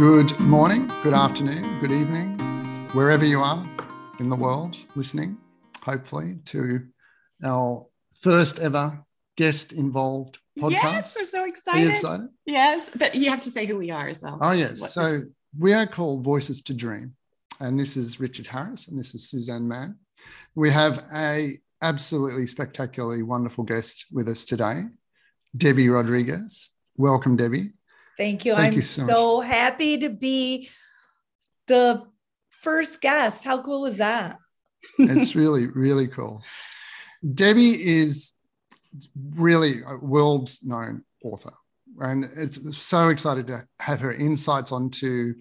Good morning, good afternoon, good evening, wherever you are in the world listening, hopefully, to our first ever guest involved podcast. Yes, we're so excited. Are you excited? Yes, but you have to say who we are as well. Oh, yes. What So we are called Voices to Dream. And this is Richard Harris and this is Suzanne Mann. We have a absolutely spectacularly wonderful guest with us today, Debbie Rodriguez. Welcome, Debbie. Thank you. Thank I'm you so so, happy to be the first guest. How cool is that? It's really, really cool. Debbie is really a world known author. And it's so excited to have her insights onto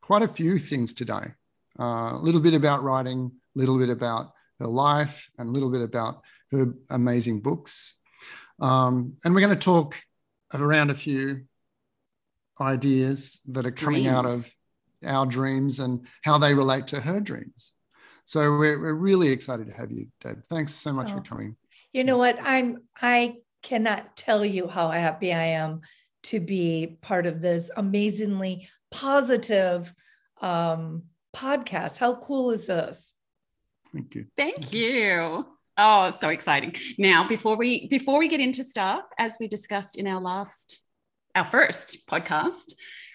quite a few things today. Uh, a little bit about writing, a little bit about her life, and a little bit about her amazing books. Um, and we're going to talk around a few ideas that are coming out of our dreams and how they relate to her dreams. So we're, we're really excited to have you, Deb. Thanks so much for Oh. coming. You know what? I'm I cannot tell you how happy I am to be part of this amazingly positive um podcast. How cool is this? Thank you. Thank you. Oh, so exciting. Now, before we before we get into stuff, as we discussed in our last our first podcast,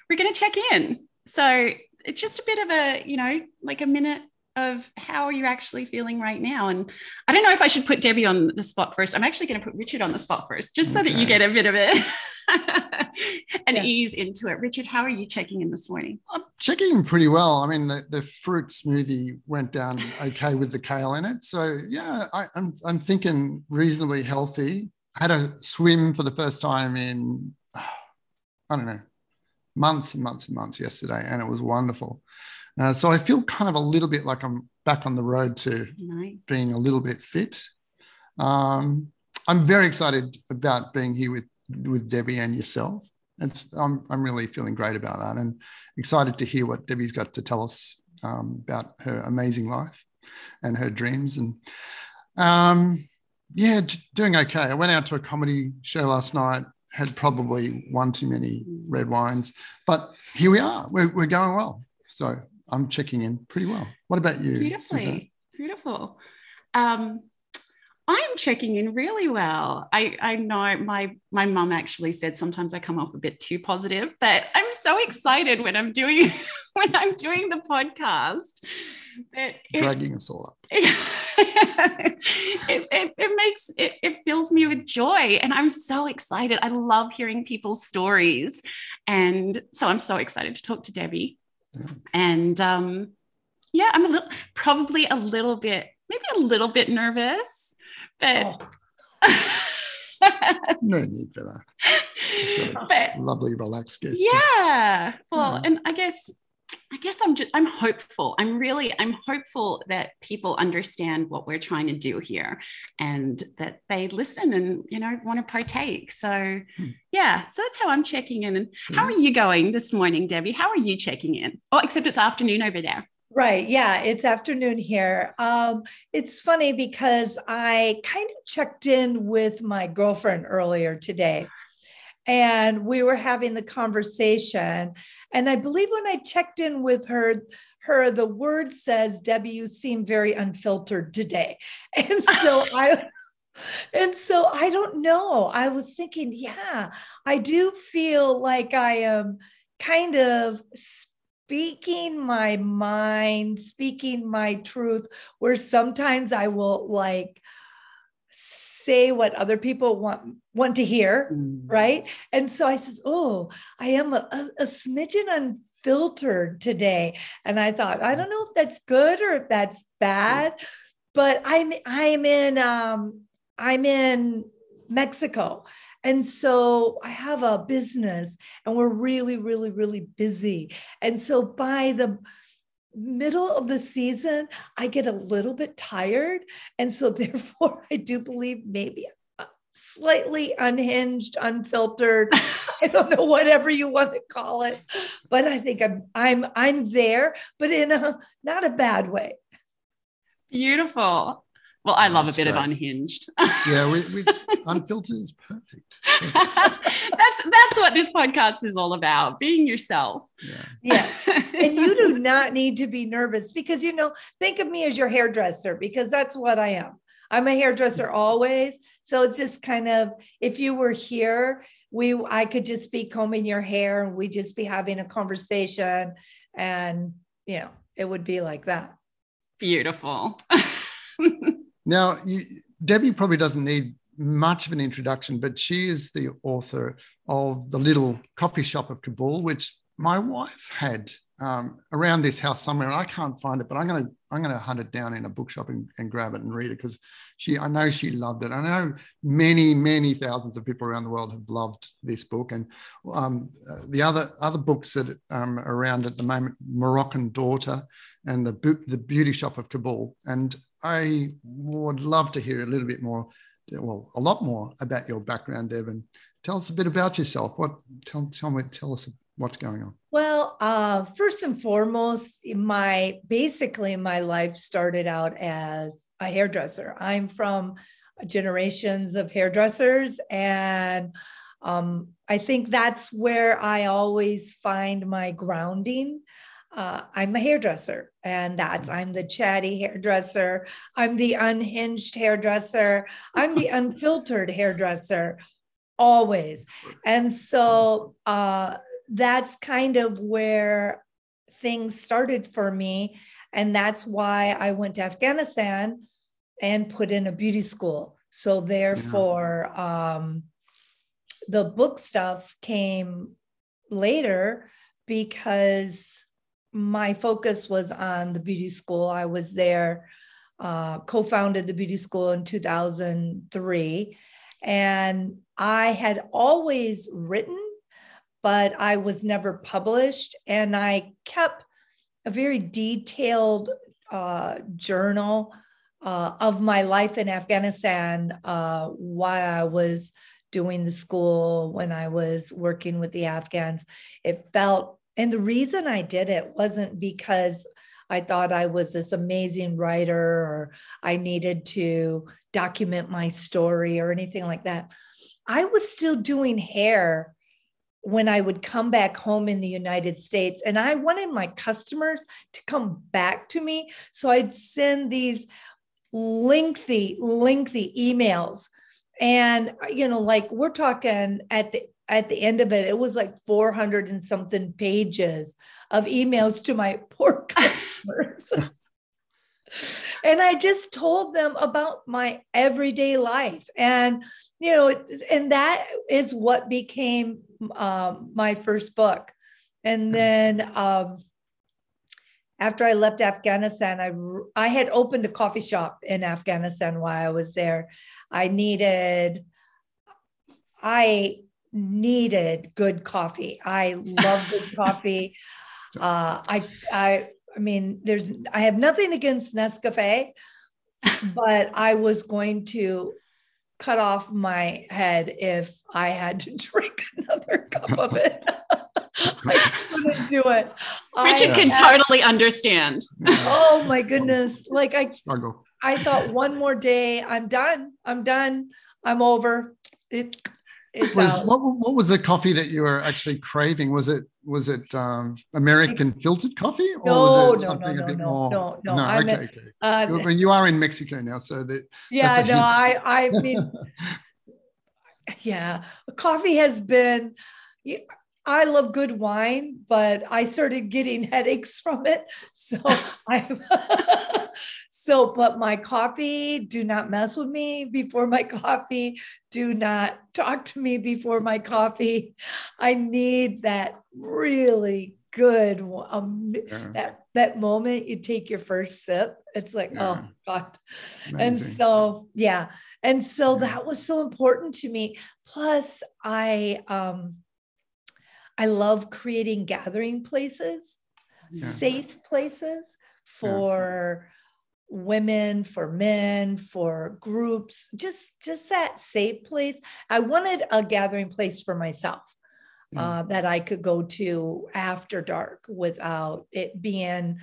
we're going to check in. So it's just a bit of a, you know, like a minute of how are you actually feeling right now? And I don't know if I should put Debbie on the spot first. I'm actually going to put Richard on the spot first, just so that you get a bit of it and Yeah. ease into it. Richard, how are you checking in this morning? I'm checking in pretty well. I mean, the, the fruit smoothie went down okay with the kale in it. So yeah, I, I'm I'm thinking reasonably healthy. I had a swim for the first time in I don't know months and months and months yesterday, and it was wonderful. Uh, so I feel kind of a little bit like I'm back on the road to Nice. being a little bit fit. Um, I'm very excited about being here with with Debbie and yourself. It's I'm I'm really feeling great about that, and excited to hear what Debbie's got to tell us um, about her amazing life and her dreams. And um, yeah, doing okay. I went out to a comedy show last night. Had probably one too many red wines, but here we are. We're, we're going well. So I'm checking in pretty well. What about you, beautifully Suzanne? beautiful um i'm checking in really well i i know my my mum actually said sometimes i come off a bit too positive but i'm so excited when i'm doing when i'm doing the podcast that it, Dragging us all up. it, it, it makes it, it fills me with joy and i'm so excited i love hearing people's stories and so i'm so excited to talk to debbie and um yeah i'm a little probably a little bit maybe a little bit nervous but No need for that. But Lovely, relaxed guest. yeah well Yeah. and i guess i guess i'm just i'm hopeful i'm really i'm hopeful that people understand what we're trying to do here and that they listen and you know want to partake so Hmm. yeah so that's how i'm checking in and how are you going this morning debbie how are you checking in oh except it's afternoon over there Right. Yeah. It's afternoon here. Um, it's funny because I kind of checked in with my girlfriend earlier today and we were having the conversation. And I believe when I checked in with her, her the word says, Debbie, you seem very unfiltered today. And so I and so I don't know. I was thinking, yeah, I do feel like I am kind of speaking my mind, speaking my truth, where sometimes I will like say what other people want want to hear, right? And so I says, "Oh, I am a, a, a smidgen unfiltered today," and I thought, I don't know if that's good or if that's bad, but I'm I'm in um I'm in Mexico. And so I have a business and we're really, really, really busy. And so by the middle of the season, I get a little bit tired. And so therefore, I do believe maybe slightly unhinged, unfiltered. I don't know, whatever you want to call it. But I think I'm I'm I'm there, but in a not a bad way. Beautiful. Well, I love a that's bit of unhinged. Yeah, with, with unfiltered is perfect. that's that's what this podcast is all about being yourself. Yeah. yes and you do not need to be nervous because you know think of me as your hairdresser because that's what i am. I'm a hairdresser always. So it's just kind of if you were here we i could just be combing your hair and we just be having a conversation and you know it would be like that. Beautiful. Now you, debbie probably doesn't need much of an introduction, but she is the author of The Little Coffee Shop of Kabul, which my wife had um, around this house somewhere, I can't find it, but I'm gonna I'm gonna hunt it down in a bookshop and, and grab it and read it because she I know she loved it. I know many many thousands of people around the world have loved this book, and um, the other other books that um, around at the moment, Moroccan Daughter, and the the Beauty Shop of Kabul, and I would love to hear a little bit more well, a lot more about your background, Devon. Tell us a bit about yourself. What tell tell me tell us what's going on. Well, uh, first and foremost, my basically my life started out as a hairdresser. I'm from generations of hairdressers, and um, I think that's where I always find my grounding uh, I'm a hairdresser, and that's mm. I'm the chatty hairdresser. I'm the unhinged hairdresser. I'm the unfiltered hairdresser, always. And so uh, that's kind of where things started for me. And that's why I went to Afghanistan and put in a beauty school. So, therefore, yeah. um, the book stuff came later because my focus was on the beauty school. I was there, uh, co founded the beauty school in 2003. And I had always written, but I was never published. And I kept a very detailed uh, journal uh, of my life in Afghanistan uh, while I was doing the school, when I was working with the Afghans. It felt and the reason I did it wasn't because I thought I was this amazing writer or I needed to document my story or anything like that. I was still doing hair when I would come back home in the United States. And I wanted my customers to come back to me. So I'd send these lengthy, lengthy emails. And, you know, like we're talking at the at the end of it, it was like 400 and something pages of emails to my poor customers. and I just told them about my everyday life. And, you know, and that is what became um, my first book. And hmm. then um, after I left Afghanistan, I, I had opened a coffee shop in Afghanistan while I was there. I needed, I needed good coffee. I love good coffee. Uh, I, I, I mean, there's, I have nothing against Nescafe, but I was going to cut off my head if I had to drink another cup of it. I couldn't do it. Richard I, can totally understand. Oh my goodness. Like I struggle. I thought one more day, I'm done. I'm done. I'm over. It was what, what was the coffee that you were actually craving? Was it was it um, American filtered coffee or no, was it something no, a bit no, more? No, no, no. okay, okay. Uh, I mean, you are in Mexico now, so that yeah, no, I I mean, yeah, coffee has been. I love good wine, but I started getting headaches from it, so I. So, but my coffee, do not mess with me before my coffee. Do not talk to me before my coffee. I need that really good um, yeah. that that moment you take your first sip. It's like, yeah. oh God. Amazing. And so, yeah. And so yeah. that was so important to me. Plus, I um I love creating gathering places, safe places for women for men for groups just just that safe place i wanted a gathering place for myself uh, that i could go to after dark without it being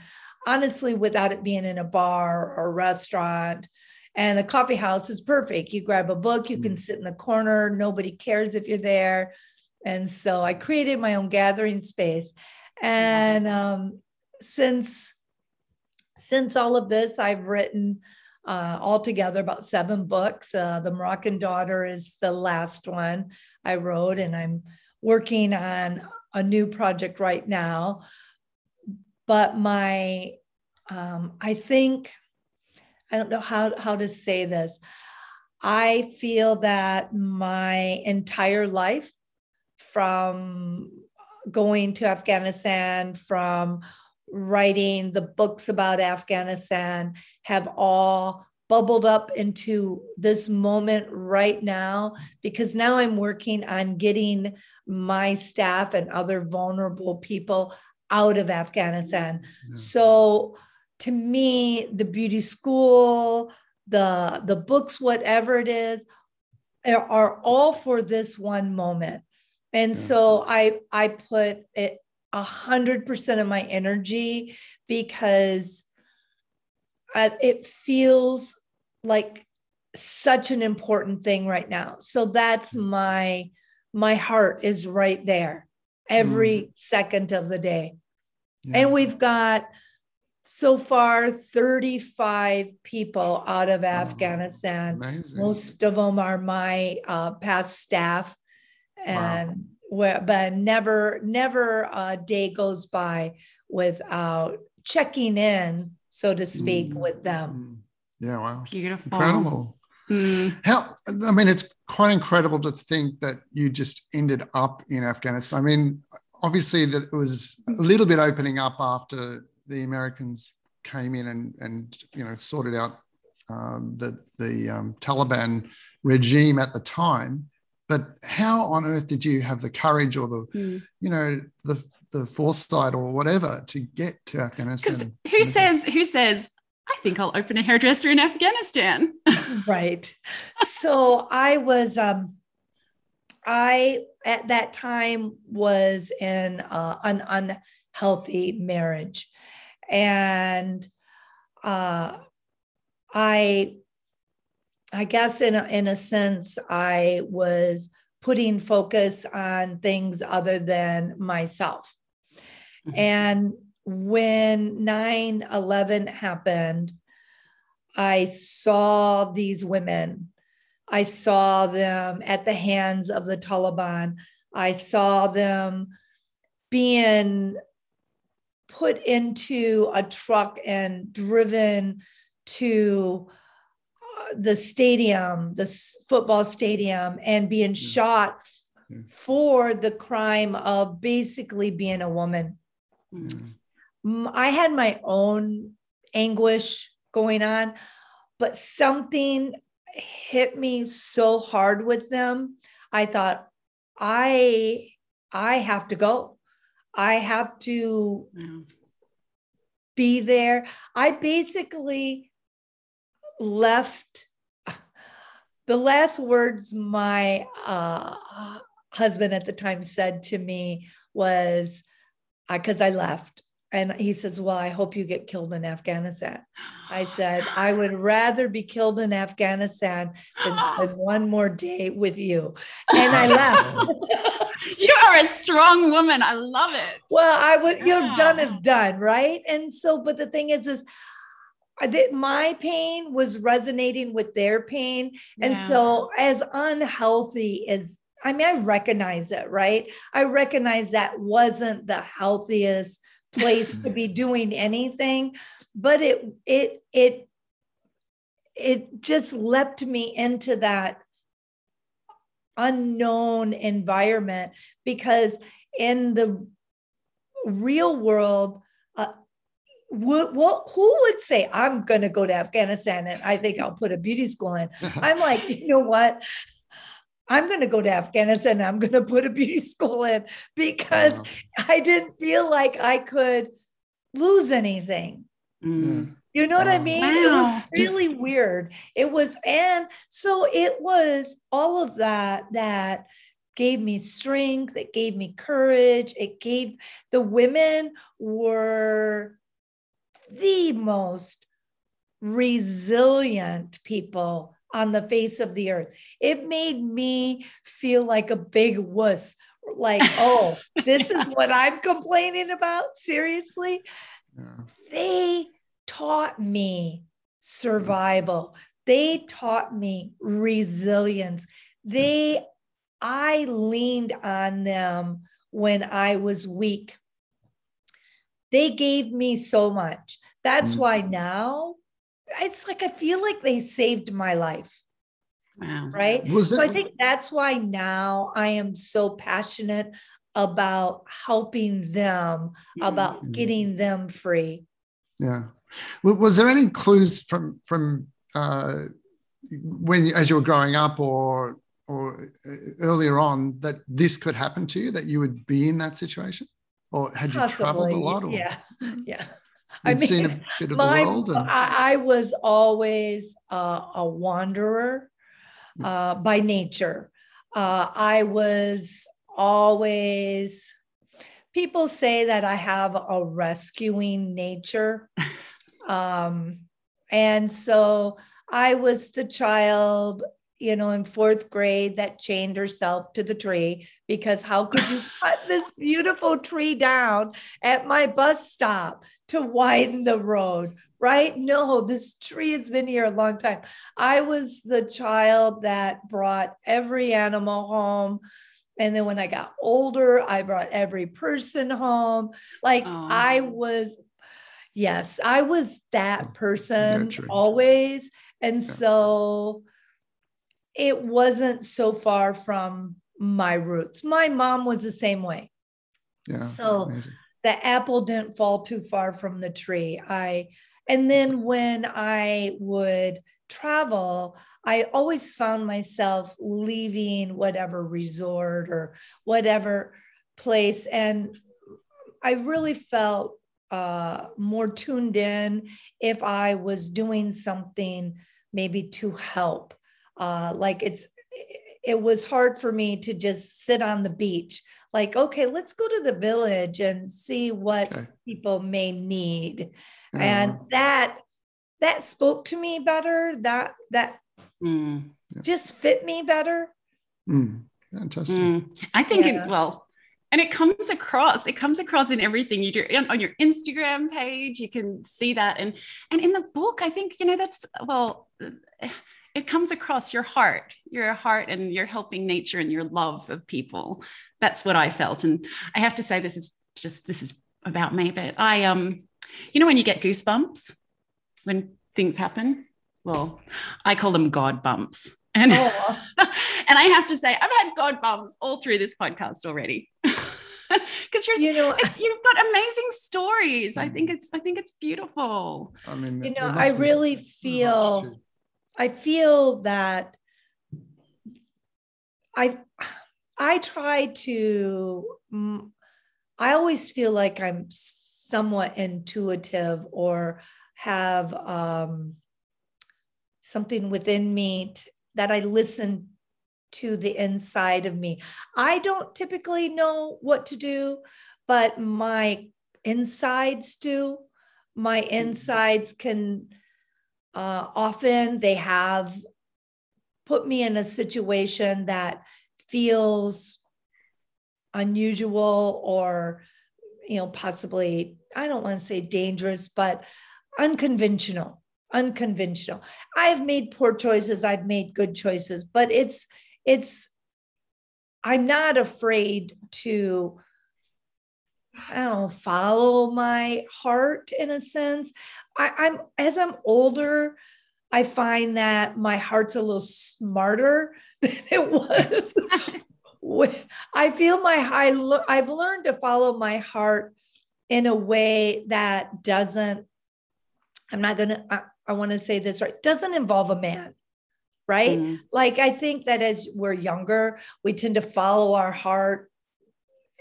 honestly without it being in a bar or a restaurant And a coffee house is perfect. You grab a book, you can sit in the corner, nobody cares if you're there. And so I created my own gathering space. And um, since since all of this, I've written uh, altogether about seven books. Uh, the Moroccan Daughter is the last one I wrote, and I'm working on a new project right now. But my, um, I think, I don't know how, how to say this. I feel that my entire life from going to Afghanistan, from writing the books about Afghanistan have all bubbled up into this moment right now because now I'm working on getting my staff and other vulnerable people out of Afghanistan. Yeah. So to me, the beauty school, the the books, whatever it is, are all for this one moment. And yeah. so I I put it a hundred percent of my energy because uh, it feels like such an important thing right now. So that's my my heart is right there every mm. second of the day. Yeah. And we've got so far 35 people out of Afghanistan. Most of them are my uh, past staff. And wow where, but never, never a day goes by without checking in, so to speak, mm. with them. Mm. Yeah, wow. Beautiful. Incredible. Mm. How, I mean, it's quite incredible to think that you just ended up in Afghanistan. I mean, obviously, that it was a little bit opening up after the Americans came in and, and you know, sorted out um, the, the um, Taliban regime at the time but how on earth did you have the courage or the mm. you know the the foresight or whatever to get to afghanistan? Because who says who says i think i'll open a hairdresser in afghanistan? Right. So i was um i at that time was in uh, an unhealthy marriage. And uh i I guess in a, in a sense, I was putting focus on things other than myself. Mm-hmm. And when 9 11 happened, I saw these women. I saw them at the hands of the Taliban. I saw them being put into a truck and driven to the stadium, the football stadium, and being mm. shot mm. for the crime of basically being a woman. Mm. I had my own anguish going on, but something hit me so hard with them. I thought, I I have to go. I have to be there. I basically left the last words my uh, husband at the time said to me was because uh, I left. And he says, Well, I hope you get killed in Afghanistan. I said, I would rather be killed in Afghanistan than spend one more day with you. And I left. you are a strong woman. I love it. Well, I was, yeah. you know, done is done, right? And so, but the thing is, is that my pain was resonating with their pain. And yeah. so, as unhealthy as I mean, I recognize it, right? I recognize that wasn't the healthiest place to be doing anything, but it, it, it, it just leapt me into that unknown environment because in the real world, what, what, who would say i'm going to go to afghanistan and i think i'll put a beauty school in i'm like you know what i'm going to go to afghanistan and i'm going to put a beauty school in because wow. i didn't feel like i could lose anything mm. you know wow. what i mean wow. it was really weird it was and so it was all of that that gave me strength it gave me courage it gave the women were the most resilient people on the face of the earth. It made me feel like a big wuss, like, oh, this yeah. is what I'm complaining about. Seriously. Yeah. They taught me mm-hmm. survival. They taught me resilience. They, I leaned on them when I was weak. They gave me so much. That's mm-hmm. why now it's like I feel like they saved my life. Wow. Right. That- so I think that's why now I am so passionate about helping them, mm-hmm. about getting them free. Yeah. Was there any clues from from uh, when as you were growing up or or uh, earlier on that this could happen to you that you would be in that situation or had you Possibly, traveled a lot or? yeah yeah I mean, seen a bit of my, the world? And... I, I, was always uh, a wanderer uh, by nature. Uh, I was always, people say that I have a rescuing nature. um, and so I was the child you know, in fourth grade that chained herself to the tree because how could you cut this beautiful tree down at my bus stop to widen the road? Right? No, this tree has been here a long time. I was the child that brought every animal home. And then when I got older, I brought every person home. Like. I was, yes, I was that person always. And yeah. so, it wasn't so far from my roots. My mom was the same way. Yeah. So amazing. the apple didn't fall too far from the tree. I and then when I would travel, I always found myself leaving whatever resort or whatever place and I really felt uh, more tuned in if I was doing something maybe to help uh, like it's it was hard for me to just sit on the beach like okay let's go to the village and see what okay. people may need uh-huh. and that that spoke to me better that that mm. just fit me better mm. fantastic mm. i think yeah. it well and it comes across it comes across in everything you do on your instagram page you can see that and and in the book i think you know that's well it comes across your heart your heart and you're helping nature and your love of people. That's what i felt. And i have to say this is just this is about me but i um you know when you get goosebumps when things happen? Well i call them god bumps. And oh. and i have to say i've had god bumps all through this podcast already. Because you're you know it's you've got amazing stories. I think it's i think it's beautiful. I mean you know i really feel I feel that I I try to I always feel like I'm somewhat intuitive or have um, something within me t- that I listen to the inside of me. I don't typically know what to do, but my insides do. My mm-hmm. insides can uh, often they have put me in a situation that feels unusual or you know possibly i don't want to say dangerous but unconventional unconventional i've made poor choices i've made good choices but it's it's i'm not afraid to I don't know, follow my heart in a sense. I, I'm as I'm older, I find that my heart's a little smarter than it was. I feel my high. I've learned to follow my heart in a way that doesn't. I'm not gonna. I, I want to say this right. Doesn't involve a man, right? Mm. Like I think that as we're younger, we tend to follow our heart,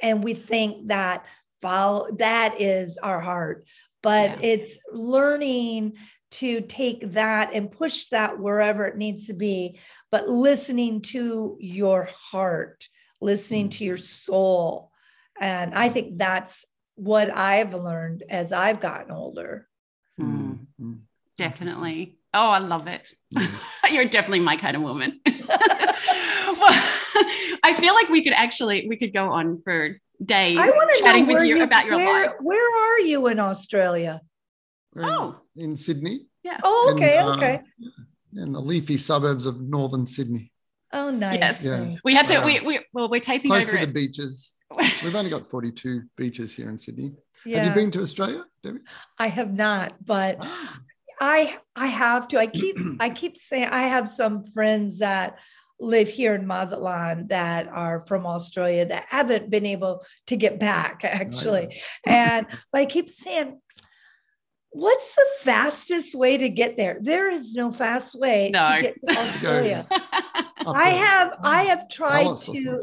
and we think that follow that is our heart but yeah. it's learning to take that and push that wherever it needs to be but listening to your heart listening mm. to your soul and i think that's what i've learned as i've gotten older mm. definitely. Oh, I love it. You're definitely my kind of woman. well, I feel like we could actually we could go on for days I want to know chatting with you, you about your where, life. Where are you in Australia? In- Oh. in Sydney, Yeah. Oh, okay, in, uh, okay. in the leafy suburbs of northern Sydney, Oh, nice. Yes. Yeah. We had to. Uh, we, we well, we're taping close over to the beaches. We've only got 42 beaches here in Sydney. Yeah. Have you been to Australia, Debbie? I have not, but Ah, I I have to. I keep I keep saying I have some friends that live here in Mazatlan that are from Australia that haven't been able to get back actually. And but I keep saying what's the fastest way to get there? There is no fast way No. to get to Australia. I have I have tried Dallas to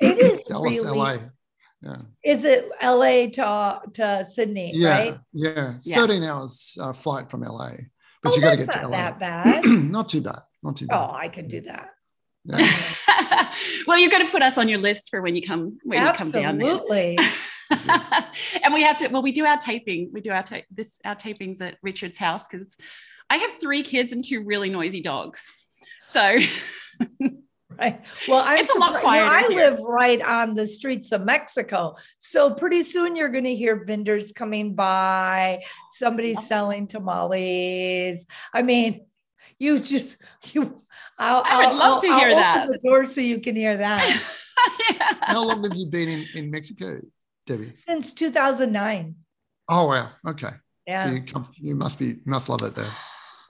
it is Dallas, really LA. Yeah, is it LA to to Sydney, yeah, right? yeah. It's Yeah. 13 hours uh, flight from LA, but Oh, you got to get to not LA. that bad. not too bad. Not too bad. Oh, I can do that. Yeah. well, you've got to put us on your list for when you come when you come down there. Absolutely. and we have to. Well, we do our taping. We do our ta- this our tapings at Richard's house because I have three kids and two really noisy dogs. So Right. Well, I'm It's a lot surprised- you know, I here. live right on the streets of Mexico. So pretty soon you're going to hear vendors coming by, somebody Yeah. selling tamales. I mean, you just you I'll, I would I'll- love to I'll- hear I'll that. Open the door so you can hear that. yeah. How long have you been in, in Mexico, Debbie? Since 2009. Oh wow. Okay. Yeah. So you come, you must be must love it there.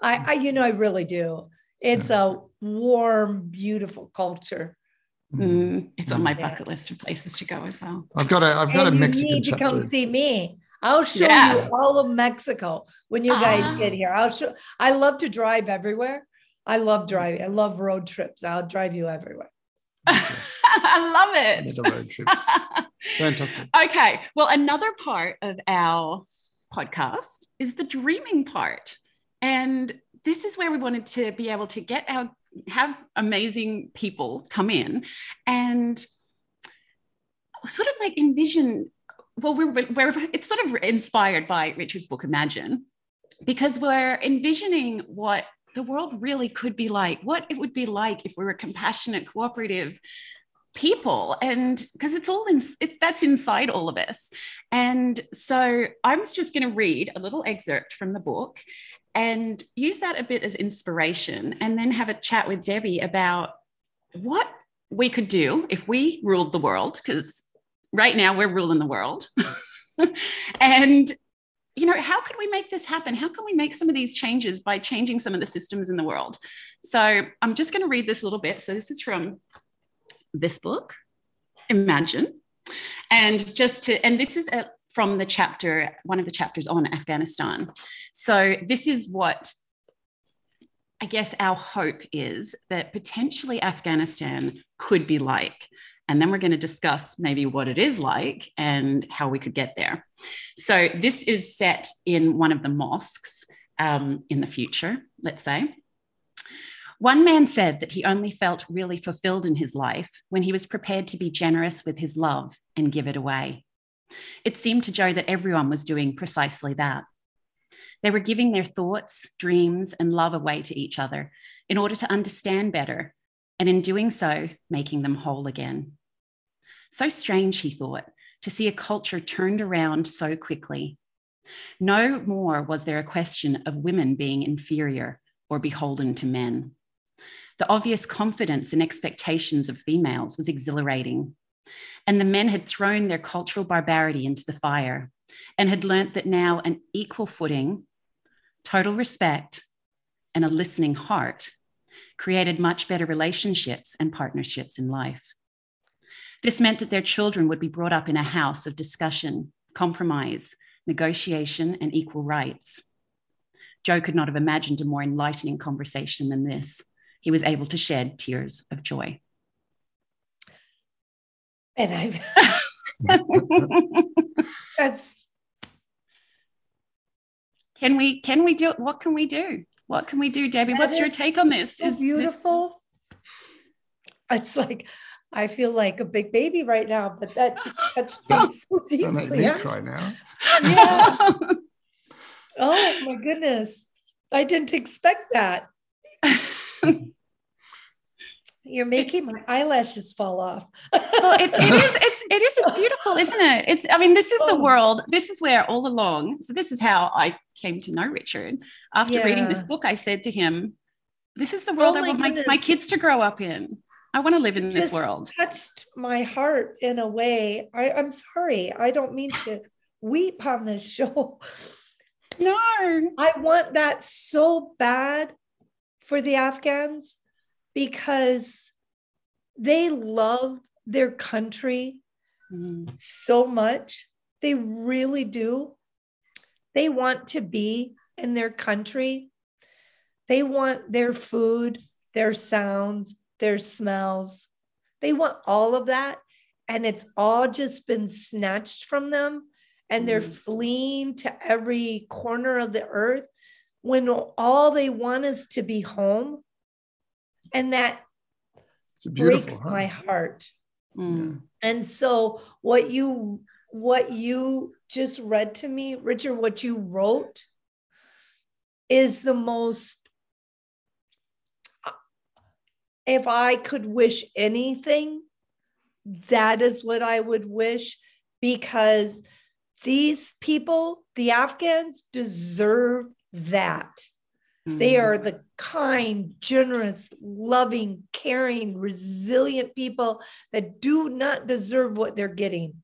I, I you know I really do. It's a warm, beautiful culture. Mm, it's on my Yeah. bucket list of places to go as well. I've got a I've got and a you need to chapter. come see me. I'll show Yeah. you all of Mexico when you guys Ah. get here. I'll show. I love to drive everywhere. I love driving. I love road trips. I'll drive you everywhere. I love it. the road trips. Fantastic. okay. Well, another part of our podcast is the dreaming part. And this is where we wanted to be able to get our have amazing people come in and sort of like envision well we're, we're it's sort of inspired by richard's book imagine because we're envisioning what the world really could be like what it would be like if we were compassionate cooperative people. And because it's all in it's that's inside all of us. And so i'm just going to read a little excerpt from the book and use that a bit as inspiration and then have a chat with debbie about what we could do if we ruled the world because right now we're ruling the world. And you know how could we make this happen? How can we make some of these changes by changing some of the systems in the world? So i'm just going to read this little bit. So this is from this book imagine. And just to and this is a, from the chapter one of the chapters on afghanistan. So this is what i guess our hope is that potentially afghanistan could be like and then we're going to discuss maybe what it is like and how we could get there so this is set in one of the mosques um, in the future let's say one man said that he only felt really fulfilled in his life when he was prepared to be generous with his love and give it away. It seemed to Joe that everyone was doing precisely that. They were giving their thoughts, dreams, and love away to each other in order to understand better, and in doing so, making them whole again. So strange, he thought, to see a culture turned around so quickly. No more was there a question of women being inferior or beholden to men. The obvious confidence and expectations of females was exhilarating. And the men had thrown their cultural barbarity into the fire and had learnt that now an equal footing, total respect, and a listening heart created much better relationships and partnerships in life. This meant that their children would be brought up in a house of discussion, compromise, negotiation, and equal rights. Joe could not have imagined a more enlightening conversation than this. He was able to shed tears of joy. And I've that's can we can we do it? what can we do? What can we do, Debbie? That What's your take on this? so Is this- beautiful. It's like I feel like a big baby right now, but that just touched me so Don't make deeply. me cry now. Yeah. Oh my goodness. I didn't expect that. You're making it's, my eyelashes fall off. well, it, it is. It's it is. It's beautiful, isn't it? It's. I mean, this is the oh. world. This is where all along. So this is how I came to know Richard. After yeah. reading this book, I said to him, "This is the oh world oh I want my, my kids to grow up in. I want to live in this world." Touched my heart in a way. I, I'm sorry. I don't mean to weep on this show. No, I want that so bad for the Afghans because they love their country mm. so much. They really do. They want to be in their country. They want their food, their sounds, their smells. They want all of that. And it's all just been snatched from them. And they're mm. fleeing to every corner of the earth when all they want is to be home and that breaks huh? my heart mm. and so what you what you just read to me richard what you wrote is the most if i could wish anything that is what i would wish because these people the afghans deserve that Mm-hmm. They are the kind, generous, loving, caring, resilient people that do not deserve what they're getting.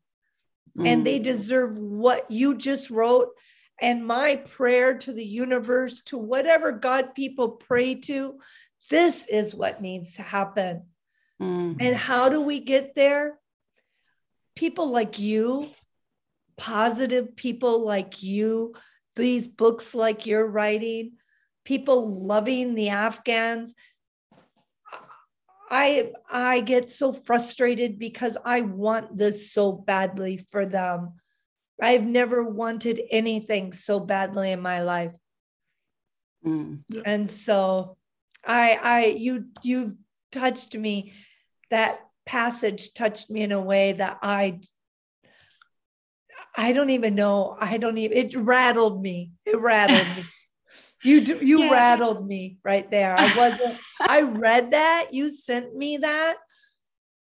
Mm-hmm. And they mm. deserve what you just wrote. And my prayer to the universe, to whatever God people pray to, this is what needs to happen. Mm-hmm. And how do we get there? People like you, positive people like you, these books like you're writing, people loving the Afghans. I I get so frustrated because I want this so badly for them. I've never wanted anything so badly in my life. Mm. And so I I you you've touched me that passage touched me in a way that I I don't even know. I don't even it rattled me. It rattled me. You do, you yeah. rattled me right there. I wasn't. I read that you sent me that,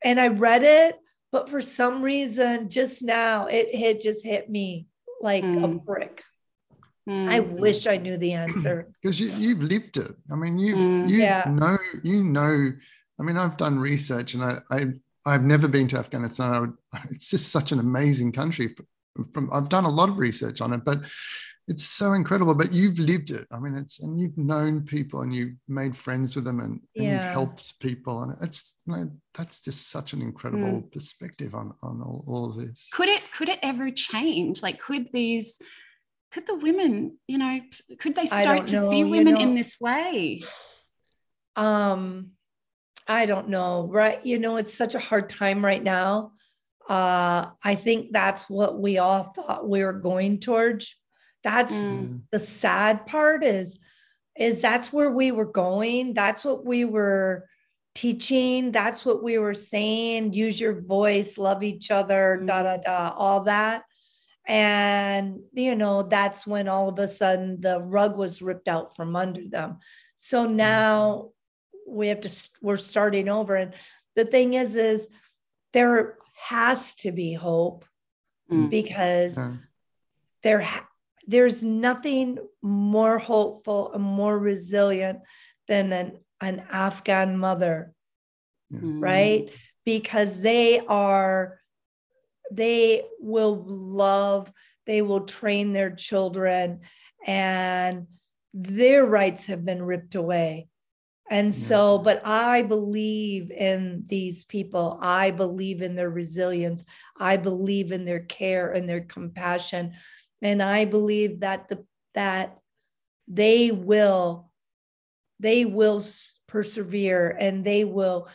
and I read it, but for some reason, just now it hit just hit me like mm. a brick. Mm. I wish I knew the answer because you, you've lived it. I mean, you mm. you yeah. know you know. I mean, I've done research, and I, I I've never been to Afghanistan. I would, it's just such an amazing country. From I've done a lot of research on it, but it's so incredible but you've lived it. I mean it's and you've known people and you've made friends with them and, and yeah. you've helped people and it's you know, that's just such an incredible mm. perspective on on all, all of this. Could it could it ever change? Like could these could the women you know could they start to see women you know, in this way? Um i don't know right? You know it's such a hard time right now. Uh i think that's what we all thought we were going towards that's mm. the sad part is is that's where we were going. That's what we were teaching. That's what we were saying. Use your voice, love each other, mm. da da da, all that. And you know, that's when all of a sudden the rug was ripped out from under them. So mm. now we have to we're starting over. And the thing is, is there has to be hope mm. because yeah. there there's nothing more hopeful and more resilient than an, an Afghan mother, mm. right? Because they are, they will love, they will train their children, and their rights have been ripped away. And so, but I believe in these people. I believe in their resilience. I believe in their care and their compassion and i believe that the that they will they will persevere and they will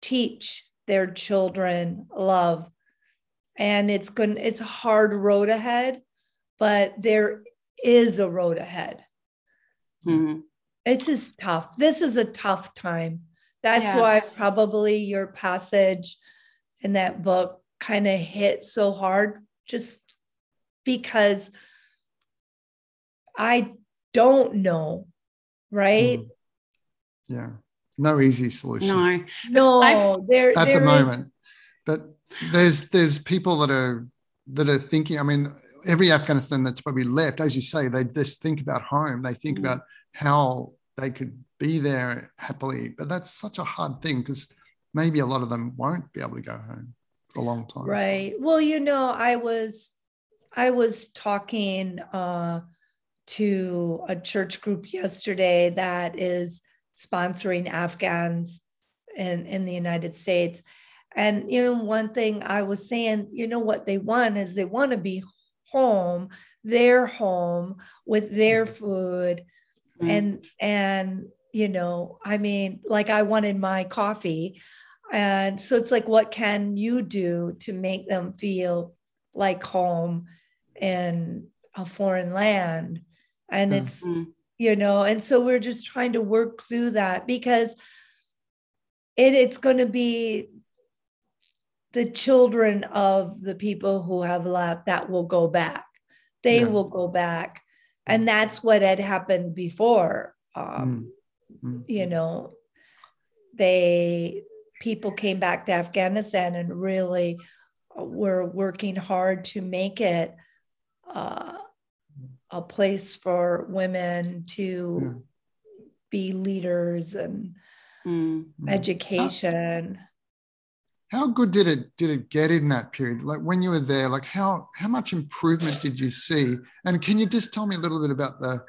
teach their children love. And it's going it's a hard road ahead but there is a road ahead. Mm-hmm. it's just tough. This is a tough time. That's yeah. why probably your passage in that book kind of hit so hard. Just because I don't know right? Mm. Yeah. No easy solution. No. No, I- there at there the is- moment. But there's there's people that are that are thinking. I mean, every Afghanistan that's probably left, as you say, they just think about home. They think Mm. about how they could be there happily. But that's such a hard thing because maybe a lot of them won't be able to go home for a long time. Right. Well, you know, I was I was talking uh, to a church group yesterday that is sponsoring Afghans in in the United States. And you know, one thing I was saying, you know, what they want is they want to be home, their home with their food, Mm. and and you know, I mean, like I wanted my coffee. And so it's like, what can you do to make them feel like home in a foreign land? And Yeah. it's, Mm. you know, and so we're just trying to work through that because it, it's going to be the children of the people who have left that will go back. They Yeah. will go back. And that's what had happened before. Um, Mm. you know they people came back to afghanistan and really were working hard to make it uh, a place for women to Yeah. be leaders and Mm. Education How good did it did it get in that period? Like when you were there, like how how much improvement did you see? And can you just tell me a little bit about the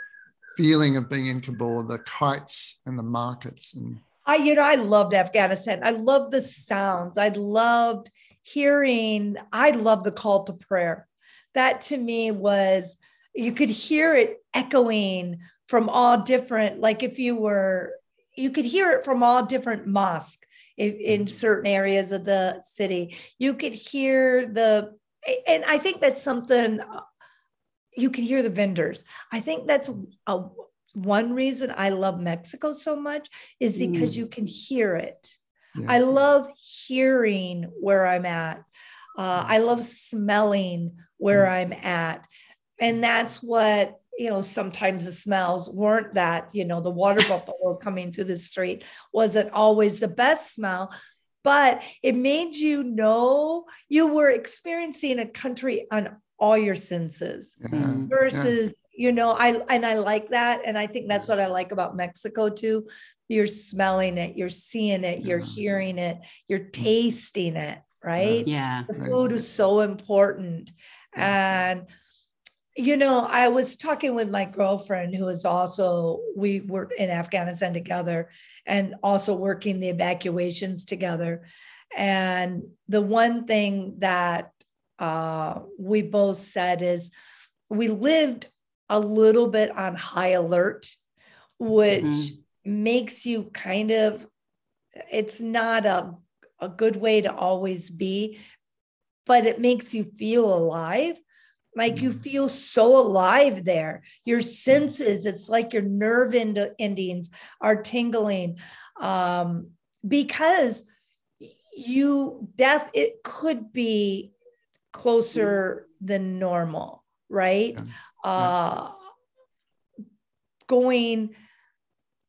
feeling of being in Kabul, the kites and the markets and I, you know, I loved Afghanistan. I loved the sounds. I loved hearing, I loved the call to prayer. That to me was, you could hear it echoing from all different, like if you were, you could hear it from all different mosques in, in certain areas of the city. You could hear the, and I think that's something uh, you can hear the vendors. I think that's a, one reason I love Mexico so much is because Mm. you can hear it. yeah. I love hearing where I'm at. Uh, I love smelling where I'm at. And that's what, you know, sometimes the smells weren't that, you know, the water buffalo coming through the street wasn't always the best smell, but it made you know you were experiencing a country on all your senses yeah, Mm. yeah. versus you know i and i like that and i think that's what i like about mexico too you're smelling it you're seeing it you're hearing it you're tasting it right Yeah. the food is so important and you know i was talking with my girlfriend who is also we were in afghanistan together and also working the evacuations together and the one thing that uh, we both said is we lived a little bit on high alert which Mhm. makes you kind of it's not a, a good way to always be but it makes you feel alive. Like you Mhm. feel so alive there. Your senses it's like your nerve end- endings are tingling um, because you death it could be closer than normal right? Yeah. uh going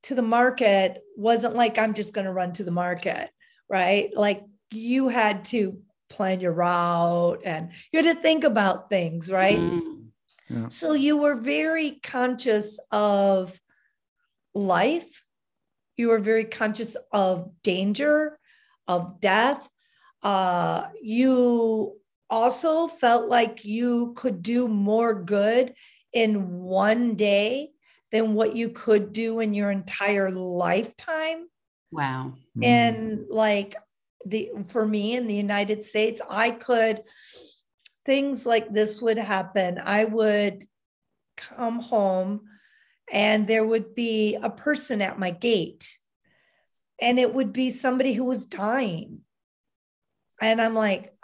to the market wasn't like i'm just going to run to the market right? Like you had to plan your route and you had to think about things right Mm. so you were very conscious of life. You were very conscious of danger, of death. Uh, you also felt like you could do more good in one day than what you could do in your entire lifetime Wow. Mm. and like the for me in the united states i could things like this would happen. I would come home and there would be a person at my gate and it would be somebody who was dying. And i'm like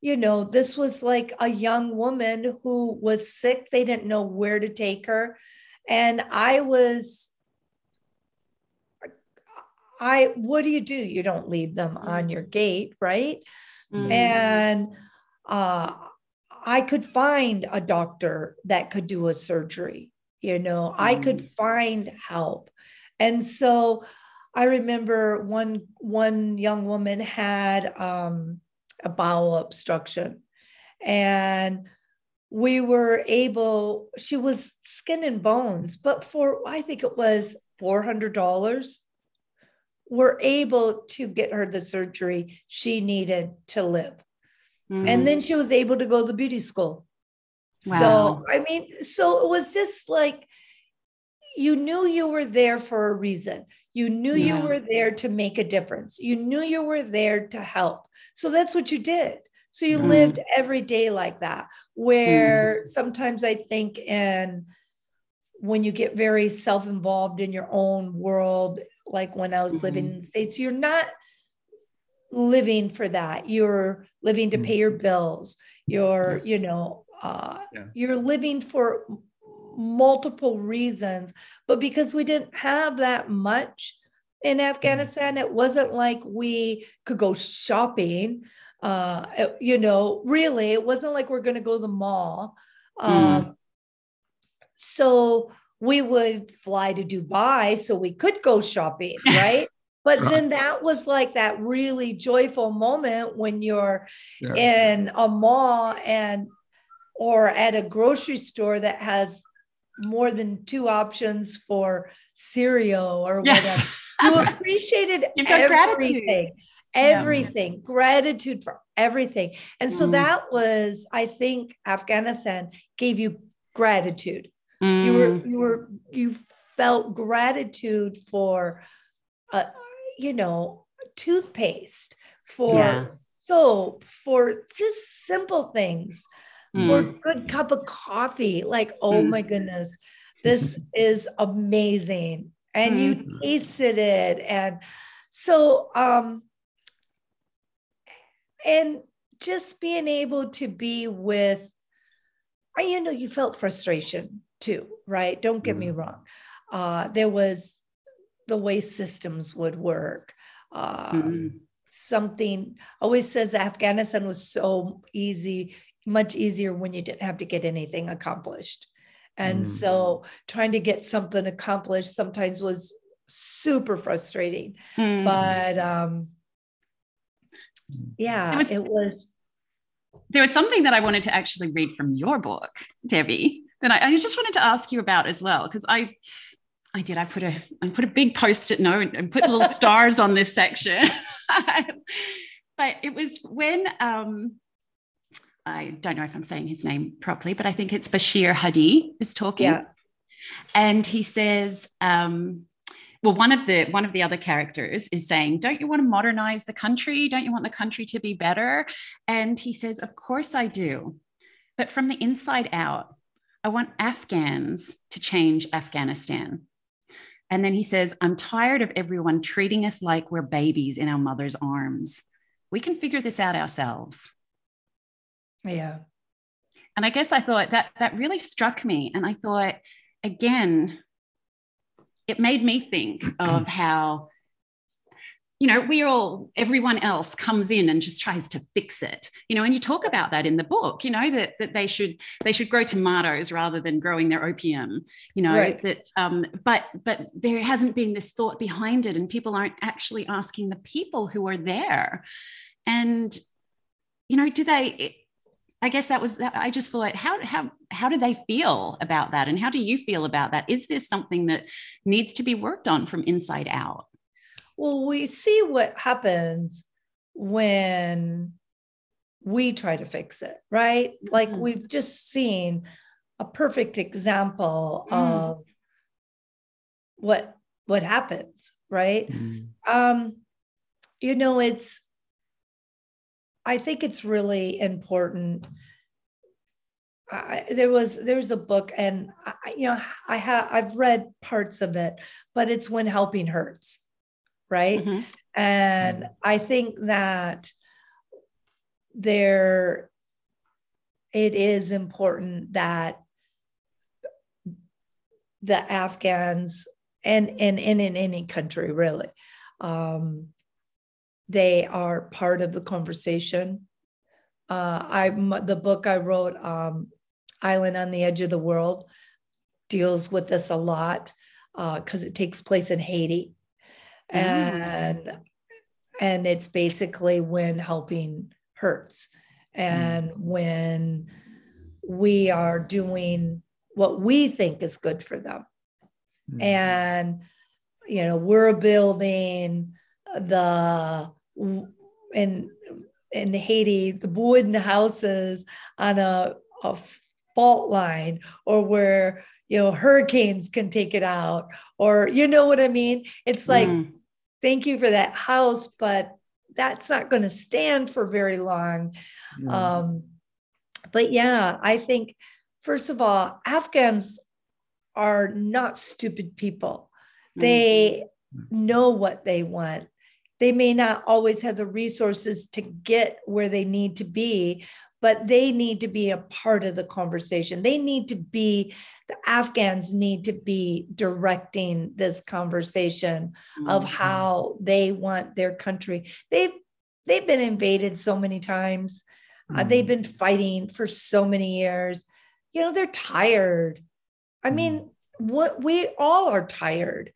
you know this was like a young woman who was sick. They didn't know where to take her. And i was I what do you do? You don't leave them on your gate, right? Mm. And uh I could find a doctor that could do a surgery, you know mm. i could find help and so i remember one one young woman had um, a bowel obstruction and we were able she was skin and bones but for i think it was $400 we're able to get her the surgery she needed to live mm. and then she was able to go to beauty school wow. so i mean so it was just like you knew you were there for a reason you knew yeah. you were there to make a difference you knew you were there to help so that's what you did so you mm. lived every day like that, where mm. sometimes I think, and when you get very self involved in your own world, like when I was mm-hmm. living in the States, you're not living for that. You're living to pay your mm-hmm. bills. You're, you know, uh, yeah. you're living for multiple reasons. But because we didn't have that much in mm-hmm. Afghanistan, it wasn't like we could go shopping uh, you know, really, it wasn't like we're going to go to the mall. Um, mm. So we would fly to Dubai so we could go shopping, right? but then that was like that really joyful moment when you're yeah. in a mall and or at a grocery store that has more than two options for cereal or yeah. whatever. You appreciated everything. Gratitude everything, yeah. gratitude for everything. And so mm. that was, I think, Afghanistan gave you gratitude. Mm. You were, mm. you were, you felt gratitude for, uh, you know, toothpaste, for yeah. soap, for just simple things, mm. for a good cup of coffee. Like, oh mm. my goodness, this is amazing. And you mm. tasted it. And so, um, and just being able to be with I, you know you felt frustration too right don't get mm. me wrong uh, there was the way systems would work uh, mm. something always says afghanistan was so easy much easier when you didn't have to get anything accomplished and mm. so trying to get something accomplished sometimes was super frustrating mm. but um yeah, was, it was. There was something that I wanted to actually read from your book, Debbie, that I, I just wanted to ask you about as well, because I, I did. I put a, I put a big post-it note and put little stars on this section. but it was when um, I don't know if I'm saying his name properly, but I think it's Bashir Hadi is talking. Yeah. And he says, um, well one of the one of the other characters is saying don't you want to modernize the country don't you want the country to be better and he says of course i do but from the inside out i want afghans to change afghanistan. And then he says i'm tired of everyone treating us like we're babies in our mother's arms. We can figure this out ourselves. Yeah. And i guess i thought that that really struck me. And i thought again it made me think of how you know we all everyone else comes in and just tries to fix it you know and you talk about that in the book you know that that they should they should grow tomatoes rather than growing their opium you know right. that um but but there hasn't been this thought behind it and people aren't actually asking the people who are there and you know do they I guess that was that. I just thought, how how how do they feel about that, and how do you feel about that? Is this something that needs to be worked on from inside out? Well, we see what happens when we try to fix it, right? Mm-hmm. Like we've just seen a perfect example mm. of what what happens, right? Mm. Um, you know, it's I think it's really important. I, there was there's a book and I, you know I have I've read parts of it, but it's when helping hurts, right? Mm-hmm. And I think that there it is important that the Afghans and and, and in any country really um, they are part of the conversation. Uh, I the book I wrote, um, "Island on the Edge of the World," deals with this a lot because uh, it takes place in Haiti. Mm. And and it's basically when helping hurts and mm. when we are doing what we think is good for them. Mm. And you know, we're building the in in Haiti, the wooden houses on a, a fault line or where you know hurricanes can take it out or you know what i mean it's like mm. thank you for that house but that's not going to stand for very long mm. um, but yeah i think first of all afghans are not stupid people mm. they know what they want they may not always have the resources to get where they need to be but they need to be a part of the conversation. They need to be, the Afghans need to be directing this conversation mm-hmm. of how they want their country. They've they've been invaded so many times. Mm-hmm. Uh, they've been fighting for so many years. You know, they're tired. I mm-hmm. mean, what we all are tired.